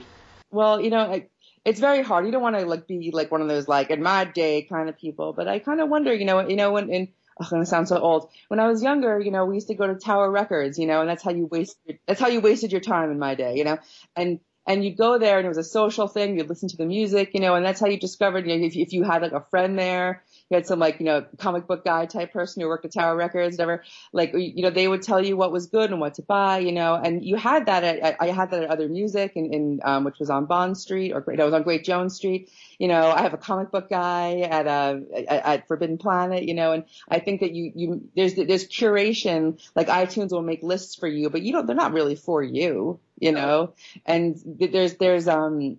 Well, you know, it's very hard. You don't want to like be like one of those like in my day kind of people. But I kind of wonder, you know, you know when in I'm gonna sound so old. When I was younger, you know, we used to go to Tower Records, you know, and that's how you wasted that's how you wasted your time in my day, you know. And and you'd go there and it was a social thing. You'd listen to the music, you know, and that's how you discovered, you know, if, if you had like a friend there, you had some like, you know, comic book guy type person who worked at Tower Records, whatever, like, you know, they would tell you what was good and what to buy, you know, and you had that at, I had that at other music and, in, um, which was on Bond Street or, no, it was on Great Jones Street. You know, I have a comic book guy at, uh, at, at Forbidden Planet, you know, and I think that you, you, there's, there's curation, like iTunes will make lists for you, but you don't, they're not really for you you know, and there's, there's, um,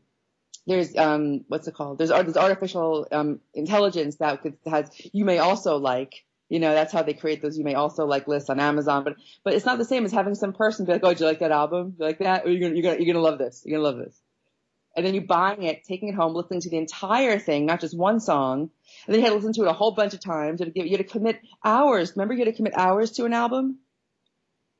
there's um what's it called? There's there's artificial um intelligence that could, has you may also like. You know, that's how they create those you may also like lists on Amazon, but but it's not the same as having some person be like, oh, do you like that album? You like that? Or you're gonna you're gonna you're gonna love this. You're gonna love this. And then you buying it, taking it home, listening to the entire thing, not just one song. And then you had to listen to it a whole bunch of times. You had to, give, you had to commit hours. Remember, you had to commit hours to an album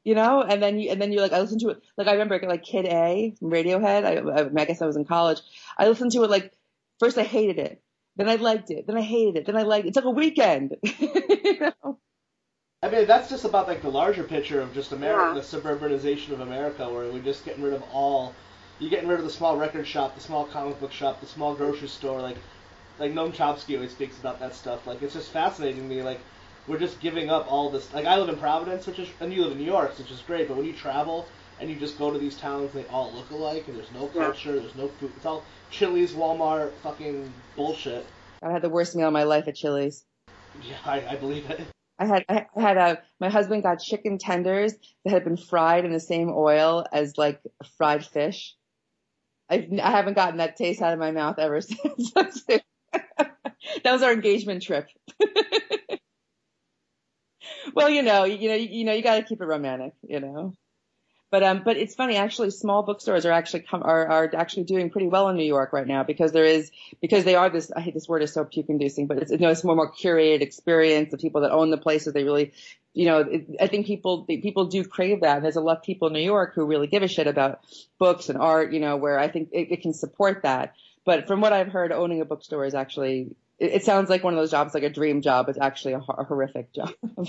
you know, and then you, and then you like, I listened to it, like, I remember like Kid A from Radiohead. I, I guess I was in college. I listened to it like, first I hated it. Then I liked it. Then I hated it. Then I liked it. It took a weekend. you know? I mean, that's just about like the larger picture of just America, yeah. the suburbanization of America, where we're just getting rid of all. You're getting rid of the small record shop, the small comic book shop, the small grocery store. Like, like Noam Chomsky always speaks about that stuff. Like, it's just fascinating to me. Like, we're just giving up all this. Like I live in Providence, which is, and you live in New York, which is great. But when you travel and you just go to these towns, they all look alike, and there's no culture, there's no food. It's all Chili's, Walmart, fucking bullshit. I had the worst meal of my life at Chili's. Yeah, I, I believe it. I had I had a my husband got chicken tenders that had been fried in the same oil as like fried fish. I I haven't gotten that taste out of my mouth ever since. that was our engagement trip. well, you know, you know, you know, you got to keep it romantic, you know. But um, but it's funny actually. Small bookstores are actually come are are actually doing pretty well in New York right now because there is because they are this. I hate this word is so puke inducing, but it's you know it's more more curated experience. The people that own the places they really, you know, it, I think people people do crave that. And there's a lot of people in New York who really give a shit about books and art. You know, where I think it, it can support that. But from what I've heard, owning a bookstore is actually it, it sounds like one of those jobs, like a dream job. It's actually a, a horrific job.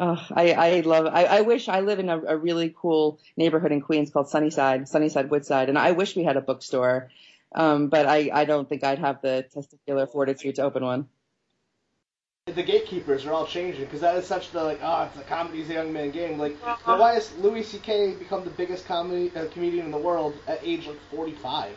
Oh, I, I love. I, I wish I live in a, a really cool neighborhood in Queens called Sunnyside, Sunnyside Woodside, and I wish we had a bookstore, um, but I, I don't think I'd have the testicular fortitude to open one. The gatekeepers are all changing because that is such the like, oh, it's a comedy's a young man game. Like, why has Louis C.K. become the biggest comedy uh, comedian in the world at age like 45?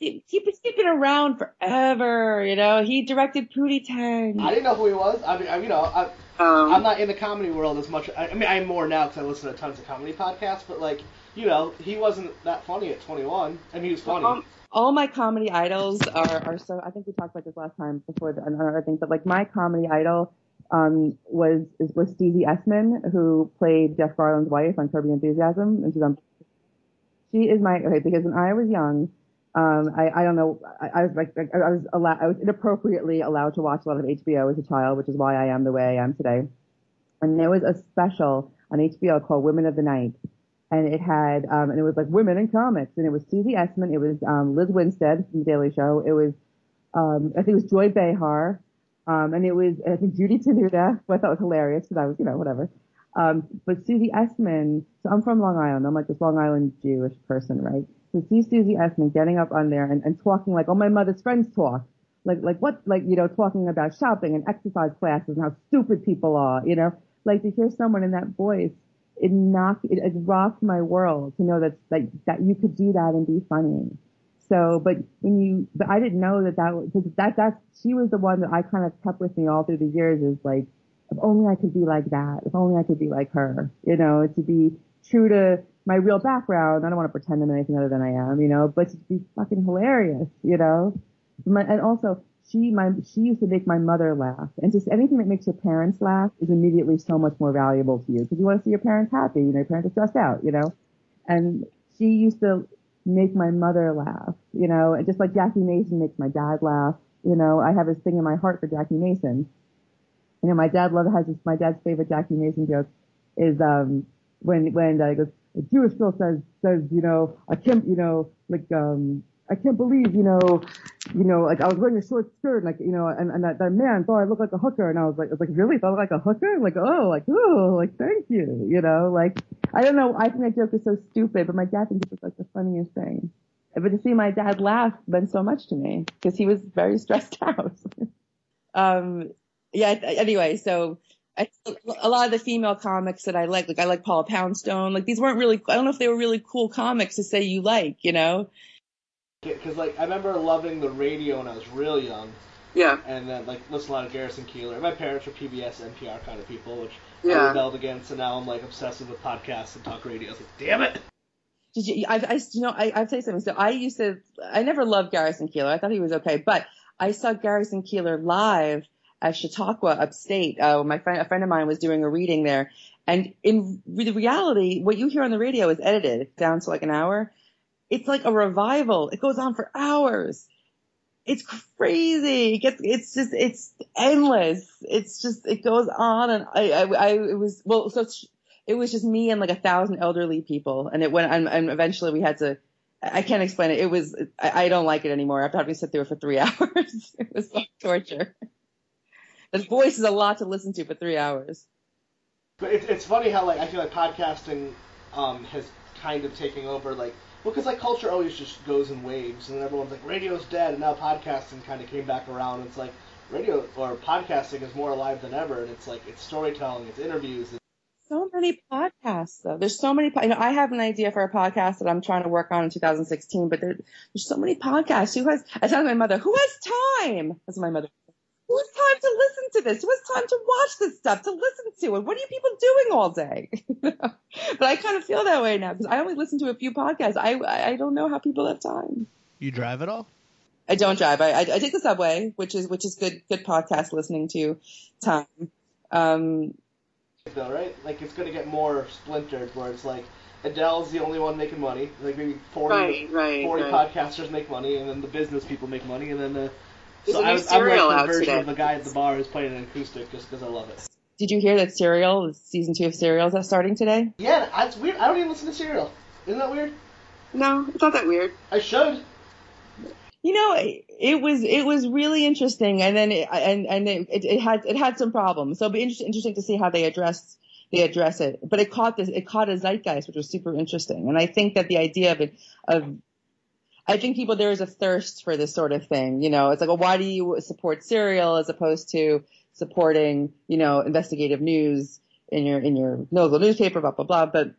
He, he's been around forever. You know, he directed Pootie Tang. I didn't know who he was. I mean, I, you know, I, um, I'm not in the comedy world as much. I, I mean, I'm more now because I listen to tons of comedy podcasts. But like, you know, he wasn't that funny at 21, and he was funny. Um, all my comedy idols are, are so. I think we talked about this last time before the, another thing, but like my comedy idol um, was was Susie Essman, who played Jeff Garlin's wife on Curb Your Enthusiasm, and she's on. She is my okay because when I was young, um, I, I don't know. I, I was like, I was allowed, I was inappropriately allowed to watch a lot of HBO as a child, which is why I am the way I am today. And there was a special on HBO called Women of the Night. And it had, um, and it was like women in comics. And it was Susie Essman. It was, um, Lizz Winstead from The Daily Show. It was, um, I think it was Joy Behar. Um, and it was, I think Judy Tenuta, who I thought was hilarious because I was, you know, whatever. Um, but Susie Essman, so I'm from Long Island. I'm like this Long Island Jewish person, right? To see Susie Essman getting up on there and, and talking like, oh, my mother's friends talk. like, like what, like, you know, talking about shopping and exercise classes and how stupid people are, you know, like to hear someone in that voice, it knocked, it, it rocked my world to know that, like, that you could do that and be funny. So, but when you, but I didn't know that that was, that, that, she was the one that I kind of kept with me all through the years is like, if only I could be like that. If only I could be like her, you know, to be true to my real background. I don't want to pretend I'm anything other than I am, you know, but to be fucking hilarious, you know, my, and also she, my, she used to make my mother laugh. And just anything that makes your parents laugh is immediately so much more valuable to you because you want to see your parents happy, you know, your parents are stressed out, you know, and she used to make my mother laugh, you know, and just like Jackie Mason makes my dad laugh, you know, I have this thing in my heart for Jackie Mason. You know, my dad love has this, my dad's favorite Jackie Mason joke is, um, when, when uh, goes, a Jewish girl says, says, you know, I can't, you know, like, um, I can't believe, you know, you know, like I was wearing a short skirt, and like, you know, and, and that, that man thought I looked like a hooker, and I was like, I was like, really thought I looked like a hooker? Like, oh, like, oh, like, thank you, you know, like, I don't know, I think that joke is so stupid, but my dad thinks it's like the funniest thing. But to see my dad laugh meant so much to me because he was very stressed out. um, yeah. Anyway, so I, a lot of the female comics that I like, like I like Paula Poundstone. Like these weren't really. I don't know if they were really cool comics to say you like. You know. Because like I remember loving the radio when I was real young. Yeah. And then like listen to a lot of Garrison Keillor. My parents were PBS, NPR kind of people, which Yeah. I rebelled against, and now I'm like obsessive with podcasts and talk radio. It's like, damn it! Did you? I, I you know, I, I'll tell you something. So I used to. I never loved Garrison Keillor. I thought he was okay, but I saw Garrison Keillor live at Chautauqua, upstate. Uh, my friend, a friend of mine was doing a reading there, and in re- reality, what you hear on the radio is edited down to like an hour. It's like a revival. It goes on for hours. It's crazy. It gets, it's just, it's endless. It's just, it goes on and I, I, I it was, well, so it was just me and like a thousand elderly people and it went, and, and eventually we had to, I can't explain it. It was, I, I don't like it anymore. After having to sit through it for three hours, it was like torture. His voice is a lot to listen to for three hours. But it's it's funny how like I feel like podcasting um has kind of taken over like well because like culture always just goes in waves and then everyone's like radio's dead and now podcasting kind of came back around. It's like radio or podcasting is more alive than ever and it's like it's storytelling, it's interviews. It's, So many podcasts though. There's so many, po- you know, I have an idea for a podcast that I'm trying to work on in 2016, but there, there's so many podcasts. Who has, I tell my mother, who has time? That's my mother. Who has time to listen to this? Who has time to watch this stuff, to listen to it? What are you people doing all day? but I kind of feel that way now because I only listen to a few podcasts. I, I don't know how people have time. you drive at all? I don't drive. I, I, I take the subway, which is, which is good, good podcast listening to time. Um, Though right, like it's gonna get more splintered where it's like Adele's the only one making money. Like maybe 40, Right, right, 40 right. podcasters make money, and then the business people make money, and then the There's so a new I, I'm like the version today. of the guy at the bar who's playing an acoustic just because I love it. did you hear that Serial, season two of Serial is starting today? Yeah, it's weird. I don't even listen to Serial. Isn't that weird? No, it's not that weird. I should. You know, it, was it was really interesting, and then it, and and it, it, had it had some problems. So it'll be interesting, interesting to see how they address they address it. But it caught this it caught a zeitgeist, which was super interesting. And I think that the idea of it of I think people there is a thirst for this sort of thing. You know, it's like, well, why do you support Serial as opposed to supporting you know investigative news in your in your local newspaper, blah blah blah. But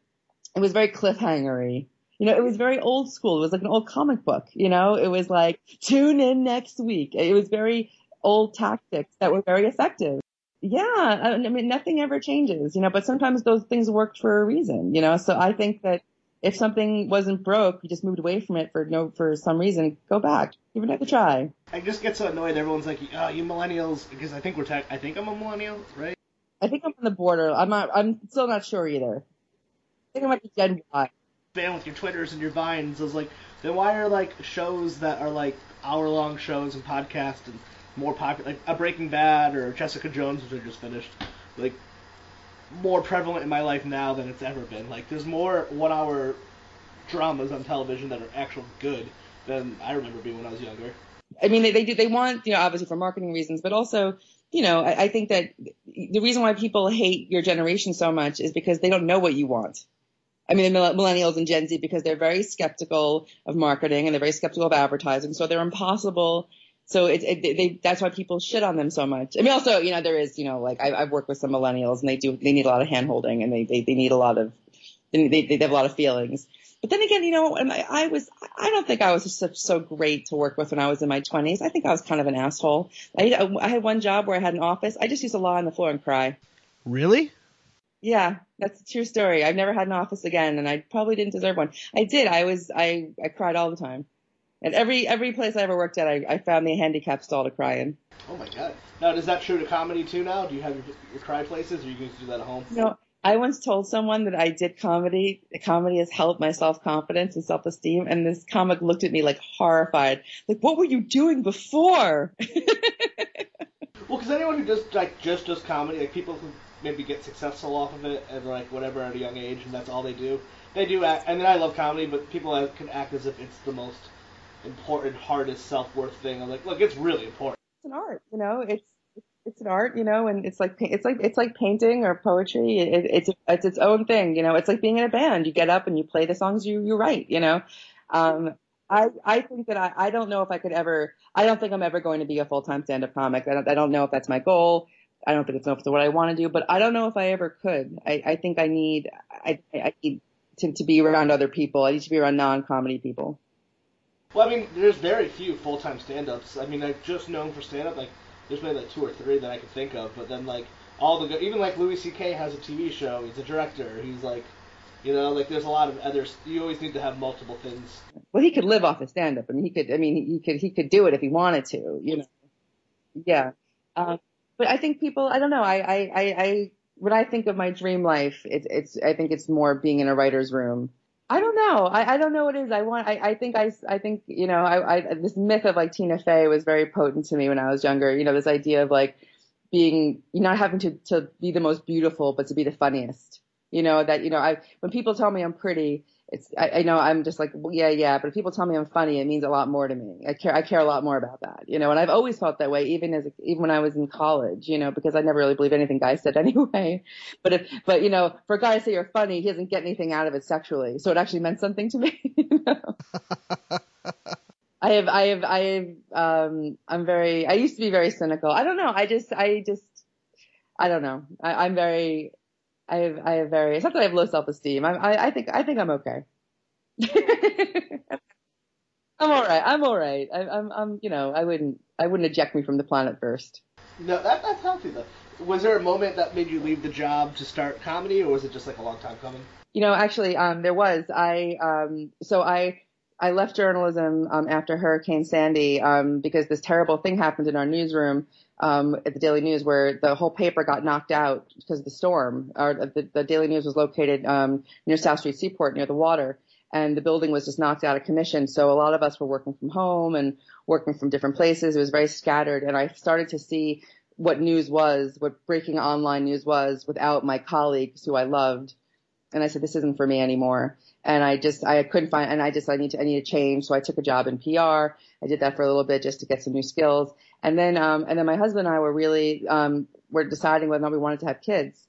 it was very cliffhangery. You know, it was very old school. It was like an old comic book. You know, it was like tune in next week. It was very old tactics that were very effective. Yeah, I mean, nothing ever changes. You know, but sometimes those things worked for a reason. You know, so I think that if something wasn't broke, you just moved away from it for no for some reason. Go back, give it another try. I just get so annoyed. Everyone's like, "Oh, you millennials," because I think we're tech. I think I'm a millennial, right? I think I'm on the border. I'm not. I'm still not sure either. I think I might be Gen Y. Fan with your Twitters and your Vines. I was like, then why are like shows that are like hour long shows and podcasts and more popular, like a Breaking Bad or Jessica Jones, which I just finished, like more prevalent in my life now than it's ever been. Like, there's more one hour dramas on television that are actual good than I remember being when I was younger. I mean, they, they do, they want, you know, obviously for marketing reasons, but also, you know, I, I think that the reason why people hate your generation so much is because they don't know what you want. I mean, the millennials and Gen Z, because they're very skeptical of marketing and they're very skeptical of advertising. So they're impossible So it, it they that's why people shit on them so much. I mean, also you know there is you know like I, I've worked with some millennials and they do they need a lot of hand holding and they, they they need a lot of they they have a lot of feelings. But then again, you know, I, I was, I don't think I was so, so great to work with when I was in my 20s. I think I was kind of an asshole. I, I had one job where I had an office. I just used to lie on the floor and cry. Really? Yeah, that's a true story. I've never had an office again, and I probably didn't deserve one. I did. I was, I, I cried all the time. At every every place I ever worked at, I, I found the handicap stall to cry in. Oh my god! Now, is that true to comedy too? Now, do you have your, your cry places, or you guys do that at home? No, I once told someone that I did comedy. Comedy has helped my self confidence and self esteem, and this comic looked at me like horrified, like, "What were you doing before?" well, because anyone who just like just does comedy, like people who maybe get successful off of it and like whatever at a young age, and that's all they do. They do act, and then I love comedy, but people can act as if it's the most important, hardest self worth thing. I'm like, look, it's really important. It's an art, you know. It's it's an art, you know, and it's like it's like it's like painting or poetry. It, it's it's its own thing, you know. It's like being in a band. You get up and you play the songs you you write, you know. Um, I I think that I I don't know if I could ever. I don't think I'm ever going to be a full time stand up comic. I don't I don't know if that's my goal. I don't think it's what I want to do, but I don't know if I ever could. I I think I need I I need to to be around other people. I need to be around non comedy people. Well, I mean, there's very few full time stand ups. I mean, I've just known for stand up like there's maybe like two or three that I can think of, but then like all the even like Louis C.K. has a TV show. He's a director. He's like, you know, like there's a lot of others. You always need to have multiple things. Well, he could live off of stand up. I mean, he could. I mean, he could. He could do it if he wanted to. You know. Yeah. Um, but I think people. I don't know. I. I. I. I when I think of my dream life, it's. It's. I think it's more being in a writer's room I don't know. I, I don't know what it is. I want. I, I think I. I think you know. I, I. This myth of like Tina Fey was very potent to me when I was younger. You know, this idea of like being not having to to be the most beautiful, but to be the funniest. You know that. You know, I when people tell me I'm pretty, it's I, I know I'm just like well, yeah yeah but if people tell me I'm funny it means a lot more to me. I care I care a lot more about that you know and I've always felt that way even as even when I was in college you know because I never really believe anything guys said anyway. But if but you know for a guy to say you're funny he doesn't get anything out of it sexually. So it actually meant something to me you know? I have I have I have um I'm very I used to be very cynical. I don't know I just I just I don't know. I, I'm very I have, I have very, it's not that I have low self-esteem. I, I, I think, I think I'm okay. I'm all right. I'm all right. I, I'm, I'm, you know, I wouldn't, I wouldn't eject me from the planet first. No, that, that's healthy though. Was there a moment that made you leave the job to start comedy, or was it just like a long time coming? You know, actually, um, there was. I, um, so I, I left journalism um, after Hurricane Sandy um, because this terrible thing happened in our newsroom um, at the Daily News where the whole paper got knocked out because of the storm. Or the, the Daily News was located um, near South Street Seaport, near the water, and the building was just knocked out of commission. So a lot of us were working from home and working from different places. It was very scattered, and I started to see what news was, what breaking online news was, without my colleagues who I loved. And I said, this isn't for me anymore. And I just, I couldn't find, and I just, I need to, I need to change. So I took a job in PR. I did that for a little bit just to get some new skills. And then, um, and then my husband and I were really, um, were deciding whether or not we wanted to have kids.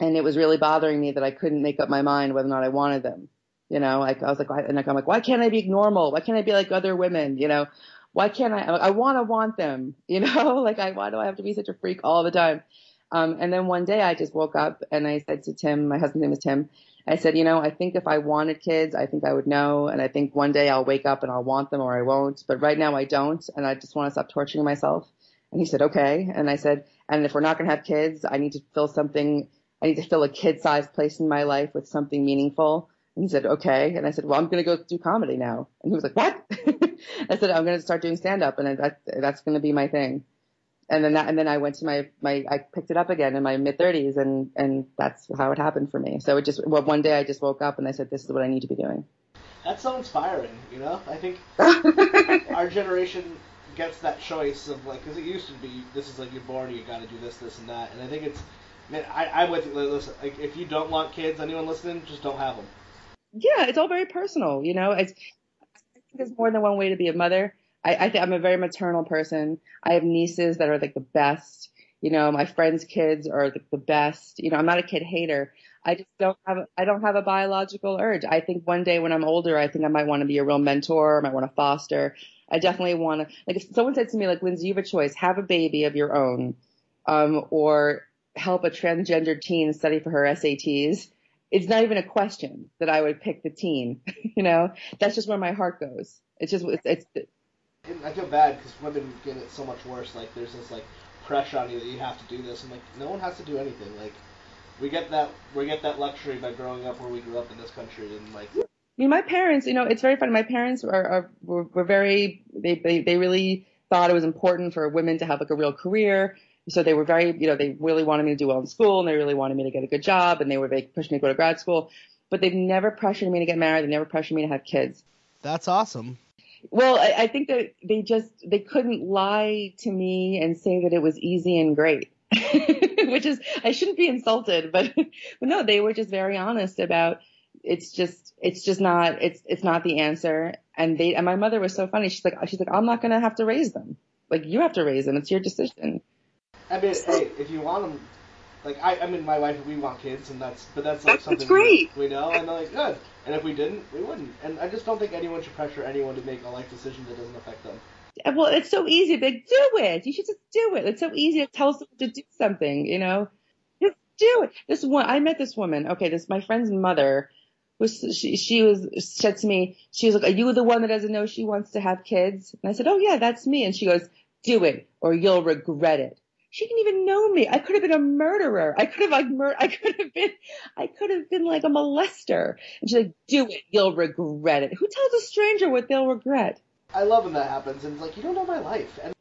And it was really bothering me that I couldn't make up my mind whether or not I wanted them. You know, I, I was like, and I'm like, why can't I be normal? Why can't I be like other women? You know, why can't I, I want to want them, you know, like I, why do I have to be such a freak all the time? Um, and then one day I just woke up and I said to Tim, my husband's name is Tim. I said, you know, I think if I wanted kids, I think I would know. And I think one day I'll wake up and I'll want them or I won't. But right now I don't. And I just want to stop torturing myself. And he said, okay. And I said, and if we're not going to have kids, I need to fill something, I need to fill a kid sized place in my life with something meaningful. And he said, okay. And I said, well, I'm going to go do comedy now. And he was like, what? I said, I'm going to start doing stand up and that, that's going to be my thing and then that, and then I went to my, my, I picked it up again in my mid thirties and, and that's how it happened for me. So it just, well, one day I just woke up and I said, this is what I need to be doing. That's so inspiring, you know? I think our generation gets that choice of like, cause it used to be, this is like you're born, you gotta do this, this and that. And I think it's, man, I, I'm with you. Listen, like, if you don't want kids, anyone listening, just don't have them. Yeah, it's all very personal, you know? It's, I think there's more than one way to be a mother. I, I think I'm a very maternal person. I have nieces that are like the best. You know, my friends' kids are the best. You know, I'm not a kid hater. I just don't have I don't have a biological urge. I think one day when I'm older, I think I might want to be a real mentor. I might want to foster. I definitely want to, like if someone said to me, like, Lindsay, you have a choice, have a baby of your own, um, or help a transgender teen study for her SATs. It's not even a question that I would pick the teen, you know, that's just where my heart goes. It's just, it's, it's I feel bad because women get it so much worse. Like there's this like pressure on you that you have to do this. and like, no one has to do anything. Like we get that we get that luxury by growing up where we grew up in this country and like I mean my parents you know it's very funny my parents are, are were, were very they, they they really thought it was important for women to have like a real career so they were very you know they really wanted me to do well in school and they really wanted me to get a good job and they were they pushed me to go to grad school but they've never pressured me to get married they never pressured me to have kids that's awesome well I, I think that they just they couldn't lie to me and say that it was easy and great which is I shouldn't be insulted, but, but no, they were just very honest about it's just it's just not it's it's not the answer. And they and my mother was so funny. She's like she's like I'm not gonna have to raise them. Like you have to raise them. It's your decision. I mean, hey, if you want them, like I, I mean, my wife, we want kids, and that's, but that's like that's, something that's great. We, we know, and they're like, good. And if we didn't, we wouldn't. And I just don't think anyone should pressure anyone to make a life decision that doesn't affect them uh, well, it's so easy. Like, do it. You should just do it. It's so easy to tell someone to do something, you know? Just do it. This one, I met this woman. Okay, this, my friend's mother was, she, she was, said to me, she was like, are you the one that doesn't know she wants to have kids? And I said, oh yeah, that's me. And she goes, do it or you'll regret it. She didn't even know me. I could have been a murderer. I could have like mur- I could have been I could have been like a molester. And she's like, do it, you'll regret it. Who tells a stranger what they'll regret? I love when that happens, and it's like you don't know my life. And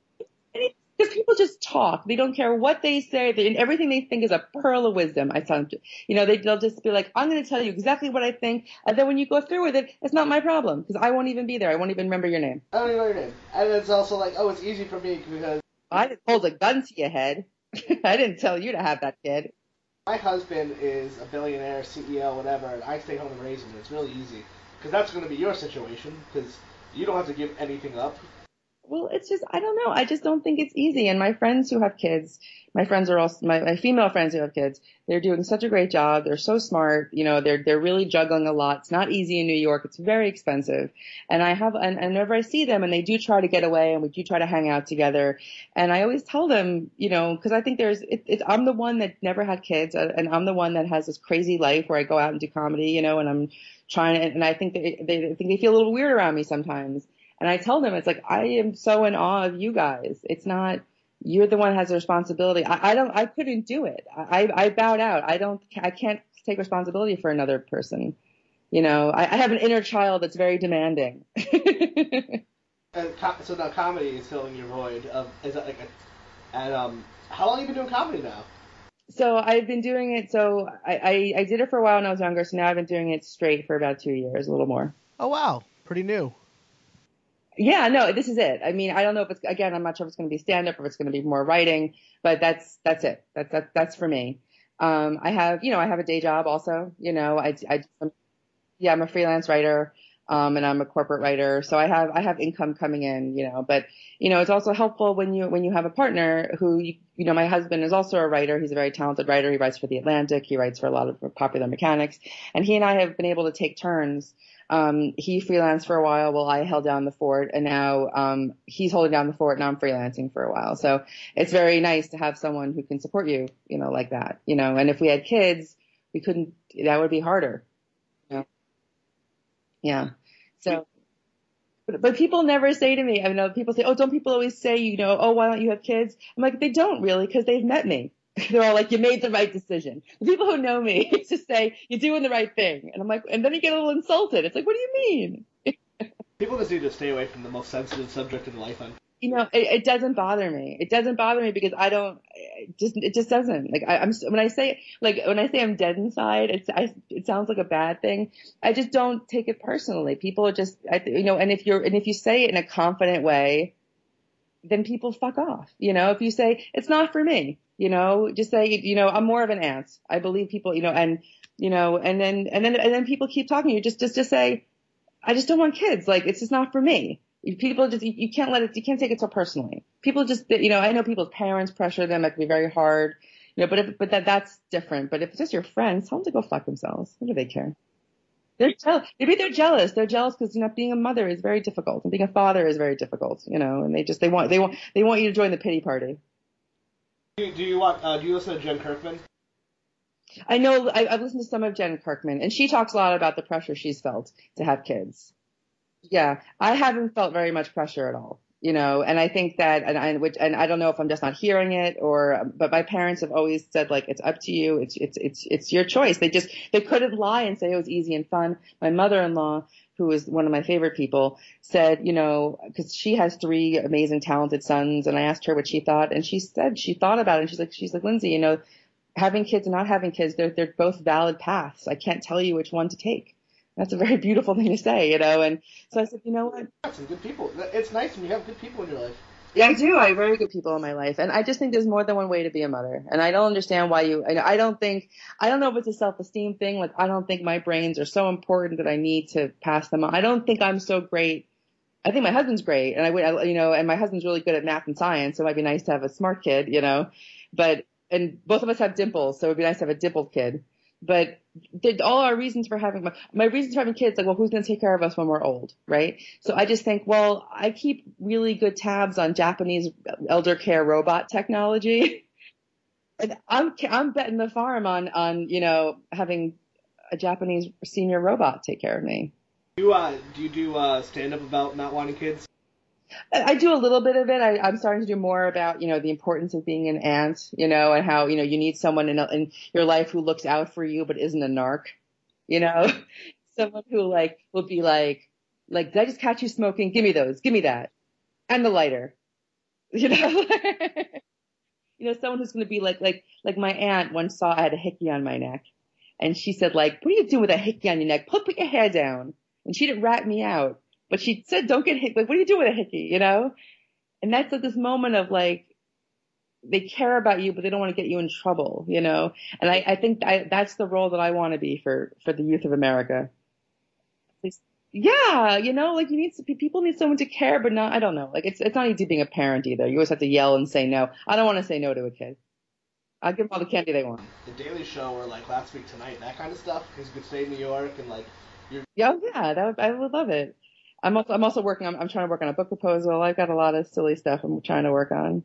because people just talk, they don't care what they say, they, and everything they think is a pearl of wisdom. I sound, you know, they, they'll just be like, "I'm going to tell you exactly what I think," and then when you go through with it, it's not my problem because I won't even be there. I won't even remember your name. I don't even know your name, and it's also like, oh, it's easy for me because I didn't hold a gun to your head. I didn't tell you to have that kid. My husband is a billionaire, CEO, whatever, and I stay home and raise him. It's really easy because that's going to be your situation because you don't have to give anything up. Well, it's just I don't know. I just don't think it's easy. And my friends who have kids, my friends are also my, my female friends who have kids. They're doing such a great job. They're so smart. You know, they're they're really juggling a lot. It's not easy in New York. It's very expensive. And I have and, and whenever I see them, and they do try to get away, and we do try to hang out together. And I always tell them, you know, because I think there's it, it, I'm the one that never had kids, uh, and I'm the one that has this crazy life where I go out and do comedy, you know, and I'm trying to, and I think they, they think they feel a little weird around me sometimes. And I tell them, it's like, I am so in awe of you guys. It's not, you're the one who has the responsibility. I, I don't, I couldn't do it. I, I bowed out. I don't, I can't take responsibility for another person. You know, I, I have an inner child that's very demanding. and so now comedy is filling your void of, is that like a, and um, how long have you been doing comedy now? So I've been doing it. So I, I, I did it for a while when I was younger. So now I've been doing it straight for about two years, a little more. Oh wow, pretty new. Yeah, no, this is it. I mean, I don't know if it's again. I'm not sure if it's going to be stand up or if it's going to be more writing, but that's that's it. That's that, that's for me. Um, I have you know I have a day job also. You know, I I yeah I'm a freelance writer um, and I'm a corporate writer, so I have I have income coming in, you know. But you know, it's also helpful when you when you have a partner who you, you know. My husband is also a writer. He's a very talented writer. He writes for the Atlantic. He writes for a lot of popular mechanics, and he and I have been able to take turns. Um, he freelanced for a while while I held down the fort, and now um, he's holding down the fort, and I'm freelancing for a while. So it's very nice to have someone who can support you, you know, like that, you know. And if we had kids, we couldn't. That would be harder. You know? Yeah. So, but, but people never say to me, I know people say, oh, don't people always say, you know, oh, why don't you have kids? I'm like, they don't really because they've met me. They're all like, you made the right decision. The people who know me just say, you're doing the right thing. And I'm like, and then you get a little insulted. It's like, what do you mean? people just need to stay away from the most sensitive subject in life. I'm you know, it, it, doesn't bother me. It doesn't bother me because I don't, it just, it just doesn't. Like I, am when I say, like when I say I'm dead inside, it's, I, it sounds like a bad thing. I just don't take it personally. People are just, I, you know, and if you're, and if you say it in a confident way, then people fuck off. You know, if you say it's not for me, you know, just say, you know, I'm more of an ant. I believe people, you know, and, you know, and then, and then, and then people keep talking to you. Just, just, just say, I just don't want kids. Like it's just not for me people just you can't let it you can't take it so personally people just you know i know people's parents pressure them that can be very hard you know but if but that that's different but if it's just your friends tell them to go fuck themselves what do they care They're jealous. Maybe they're jealous. They're jealous because you know being a mother is very difficult, and being a father is very difficult. You know, and they just they want they want they want you to join the pity party. Do you, do you want? Uh, do you listen to Jen Kirkman? I know I, I've listened to some of Jen Kirkman, and she talks a lot about the pressure she's felt to have kids. Yeah, I haven't felt very much pressure at all, you know, and I think that, and I, which, and I don't know if I'm just not hearing it or, but my parents have always said like, it's up to you. It's, it's, it's, it's your choice. They just, they couldn't lie and say it was easy and fun. My mother-in-law, who is one of my favorite people, said, you know, cause she has three amazing, talented sons. And I asked her what she thought and she said she thought about it. And she's like, she's like, Lindsay, you know, having kids and not having kids, they're, they're both valid paths. I can't tell you which one to take that's a very beautiful thing to say, you know. And so I said, you know what? Some good people. It's nice when you have good people in your life. Yeah, I do. I have very good people in my life, and I just think there's more than one way to be a mother. And I don't understand why you. I don't think. I don't know if it's a self-esteem thing. Like I don't think my brains are so important that I need to pass them on. I don't think I'm so great. I think my husband's great, and I would, you know, and my husband's really good at math and science, so it might be nice to have a smart kid, you know. But and both of us have dimples, so it'd be nice to have a dimpled kid. But all our reasons for having my, my reasons for having kids, like, well, who's going to take care of us when we're old, right? So I just think, well, I keep really good tabs on Japanese elder care robot technology. and I'm, I'm betting the farm on, on, you know, having a Japanese senior robot take care of me. Do you, uh, do you do, uh, stand up about not wanting kids? I do a little bit of it. I, I'm starting to do more about, you know, the importance of being an aunt, you know, and how, you know, you need someone in, a, in your life who looks out for you but isn't a narc, you know, someone who like will be like, like, did I just catch you smoking? Give me those. Give me that. And the lighter, you know, you know, someone who's going to be like, like, like my aunt once saw I had a hickey on my neck and she said like, what are you doing with a hickey on your neck? Put, put your hair down. And she didn't rat me out but she said, don't get hit. Like, what do you do with a hickey? You know? And that's at this moment of like, they care about you, but they don't want to get you in trouble, you know? And I, I think I, that's the role that I want to be for, for the youth of America. Yeah, you know, like you need to, people need someone to care, but not, I don't know. Like it's, it's not easy being a parent either. You always have to yell and say no. I don't want to say no to a kid. I'll give them all the candy they want. The Daily Show or like Last Week Tonight, that kind of stuff, because you could stay in New York and like, you're. Yeah, yeah, that would, I would love it. I'm also, I'm also working on, I'm trying to work on a book proposal. I've got a lot of silly stuff I'm trying to work on.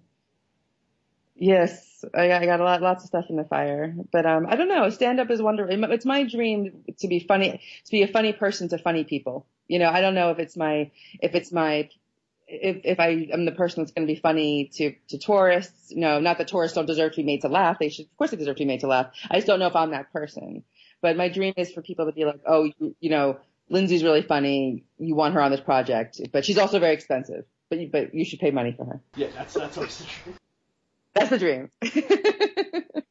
Yes, I got, I got a lot, lots of stuff in the fire, but, um, I don't know. Stand up is wonderful. It's my dream to be funny, to be a funny person to funny people. You know, I don't know if it's my, if it's my, if, if I am the person that's going to be funny to, to tourists. No, not that tourists don't deserve to be made to laugh. They should, of course they deserve to be made to laugh. I just don't know if I'm that person. But my dream is for people to be like, oh, you, you know, Lindsay's really funny. You want her on this project, but she's also very expensive. But you, but you should pay money for her. Yeah, that's that's always the dream. That's the dream.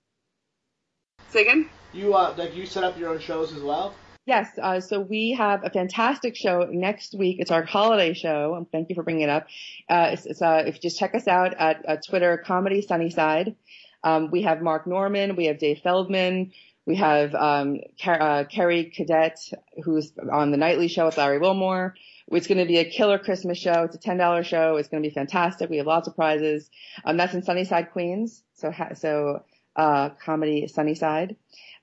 Say again. You uh, like you set up your own shows as well. Yes, uh, so we have a fantastic show next week. It's our holiday show. Um, thank you for bringing it up. Uh, it's, it's uh, if you just check us out at uh, Twitter, Comedy Sunnyside. Um, we have Mark Normand, we have Dave Feldman, we have um, Car- uh, Kerry Coddett, who's on the nightly show with Larry Wilmore. It's going to be a killer Christmas show. It's a ten dollar show. It's going to be fantastic. We have lots of prizes. Um, that's in Sunnyside, Queens. So ha- so uh, comedy Sunnyside.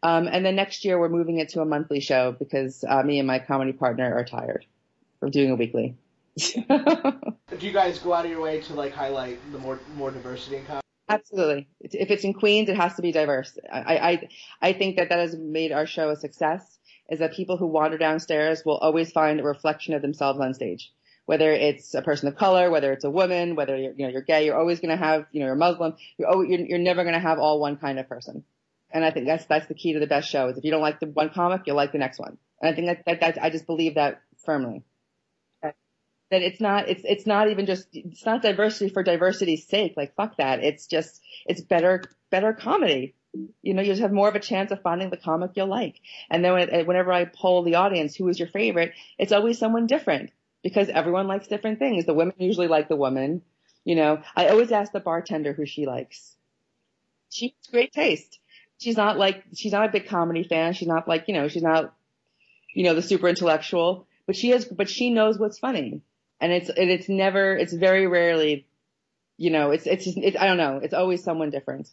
Um, and then next year we're moving it to a monthly show because uh, me and my comedy partner are tired of doing a weekly. Do you guys go out of your way to like highlight the more more diversity in comedy? Absolutely. If it's in Queens, it has to be diverse. I, I, I think that that has made our show a success is that people who wander downstairs will always find a reflection of themselves on stage. Whether it's a person of color, whether it's a woman, whether you're, you know, you're gay, you're always going to have, you know, you're Muslim. You're, always, you're, you're never going to have all one kind of person. And I think that's, that's the key to the best show is if you don't like the one comic, you'll like the next one. And I think that, that, that I just believe that firmly that it's not it's it's not even just it's not diversity for diversity's sake. Like fuck that. It's just it's better better comedy. You know you just have more of a chance of finding the comic you'll like. And then when, whenever i poll the audience who is your favorite it's always someone different because everyone likes different things. The women usually like the woman you know. I always ask the bartender who she likes. She has great taste. She's not like she's not a big comedy fan. She's not like you know she's not you know the super intellectual but she has but she knows what's funny and it's it's never it's very rarely you know it's it's just, it, I don't know it's always someone different.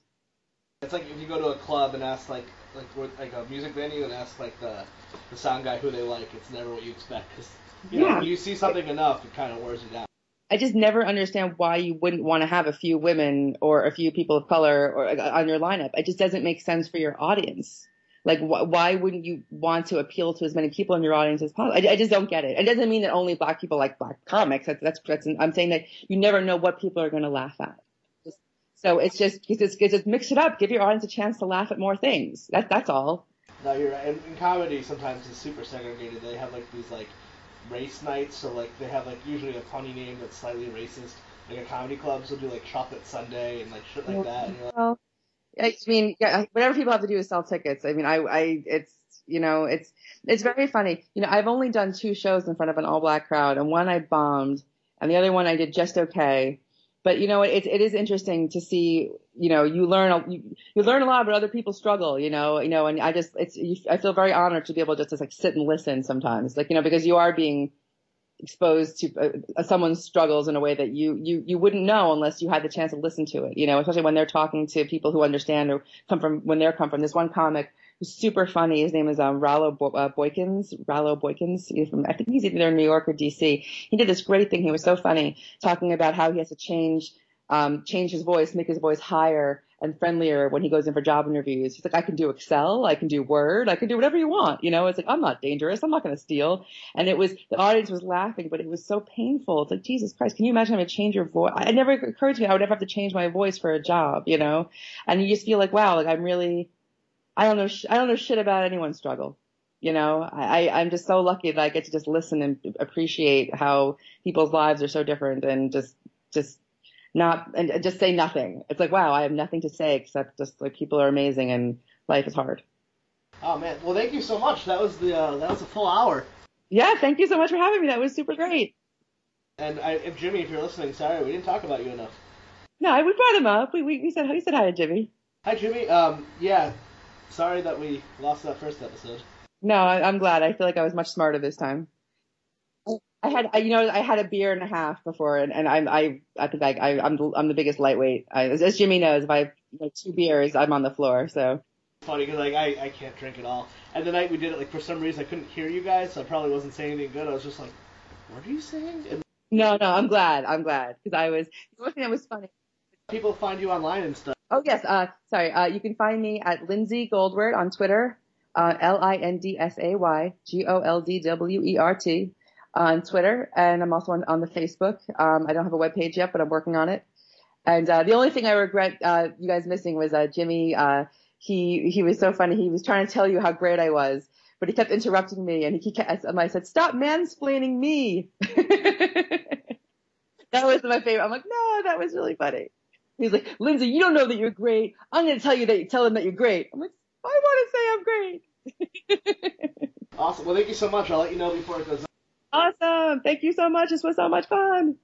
It's like if you go to a club and ask like like like a music venue and ask like the the sound guy who they like. It's never what you expect because you know Yeah. when you see something enough, it kind of wears you down. I just never understand why you wouldn't want to have a few women or a few people of color or uh, on your lineup. It just doesn't make sense for your audience. Like, wh- why wouldn't you want to appeal to as many people in your audience as possible? I, I just don't get it. It doesn't mean that only black people like black comics. That's, that's, that's I'm saying that you never know what people are going to laugh at. So it's just, it's just, it's just mix it up. Give your audience a chance to laugh at more things. That, that's all. No, you're right. And, and comedy sometimes it's super segregated. They have like these like race nights, so like they have like usually a funny name that's slightly racist. Like a comedy clubs will do like chocolate Sunday and like shit like that. And you're like, Well, I mean, yeah, whatever people have to do is sell tickets. I mean, I, I, it's, you know, it's, it's very funny. You know, I've only done two shows in front of an all black crowd and one I bombed and the other one I did just okay. But you know, it, it is interesting to see, you know, you learn, a- you, you learn a lot about other people struggle, you know, you know, and I just, it's, you, I feel very honored to be able just to like sit and listen sometimes, like, you know, because you are being, exposed to uh, someone's struggles in a way that you, you, you wouldn't know unless you had the chance to listen to it, you know, especially when they're talking to people who understand or come from, when they're come from. This one comic who's super funny. His name is, um, Rallo Bo- uh, Boykins, Rallo Boykins. He's from, I think he's either in New York or DC. He did this great thing. He was so funny talking about how he has to change, um, change his voice, make his voice higher and friendlier when he goes in for job interviews. He's like, I can do Excel, I can do Word, I can do whatever you want. You know, it's like, I'm not dangerous. I'm not going to steal. And it was, the audience was laughing, but it was so painful. It's like, Jesus Christ, can you imagine having to change your voice? It never occurred to me I would ever have to change my voice for a job, you know? And you just feel like, wow, like I'm really, I don't know, I don't know shit about anyone's struggle. You know, I, I'm just so lucky that I get to just listen and appreciate how people's lives are so different and just, just not, and just say nothing. It's like, wow, I have nothing to say except just like people are amazing and life is hard. oh man, well thank you so much. That was the uh, that was a full hour. Yeah, thank you so much for having me. That was super great. And I, if Jimmy, if you're listening, sorry we didn't talk about you enough. No, I we brought him up. We, we, we said, we said hi to Jimmy. Hi Jimmy. Um, yeah, sorry that we lost that first episode. No, I, I'm glad. I feel like I was much smarter this time. I had, I, you know, I had a beer and a half before, and, and I'm, I, I think I, I, I'm, the, I'm the biggest lightweight. I, as, as Jimmy knows, if I have like, two beers, I'm on the floor. So Funny because like I, I can't drink at all. And the night we did it, like for some reason I couldn't hear you guys, so I probably wasn't saying anything good. I was just like, what are you saying? And no, no, I'm glad. I'm glad because I was. The one thing that was funny. people find you online and stuff. Oh yes, uh, sorry. Uh, you can find me at Lindsay Goldwert on Twitter. Uh, L I N D S A Y G O L D W E R T on Twitter, and I'm also on, on the Facebook. Um, I don't have a web page yet, but I'm working on it. And uh, the only thing I regret uh, you guys missing was uh, Jimmy. Uh, he he was so funny. He was trying to tell you how great I was, but he kept interrupting me, and he kept. I said, "Stop mansplaining me." that was my favorite. I'm like, no, that was really funny. He's like, Lindsay, you don't know that you're great. I'm going to tell you that you tell him that you're great. I'm like, I want to say I'm great. Awesome. Well, thank you so much. I'll let you know before it goes. Awesome. Thank you so much. This was so much fun.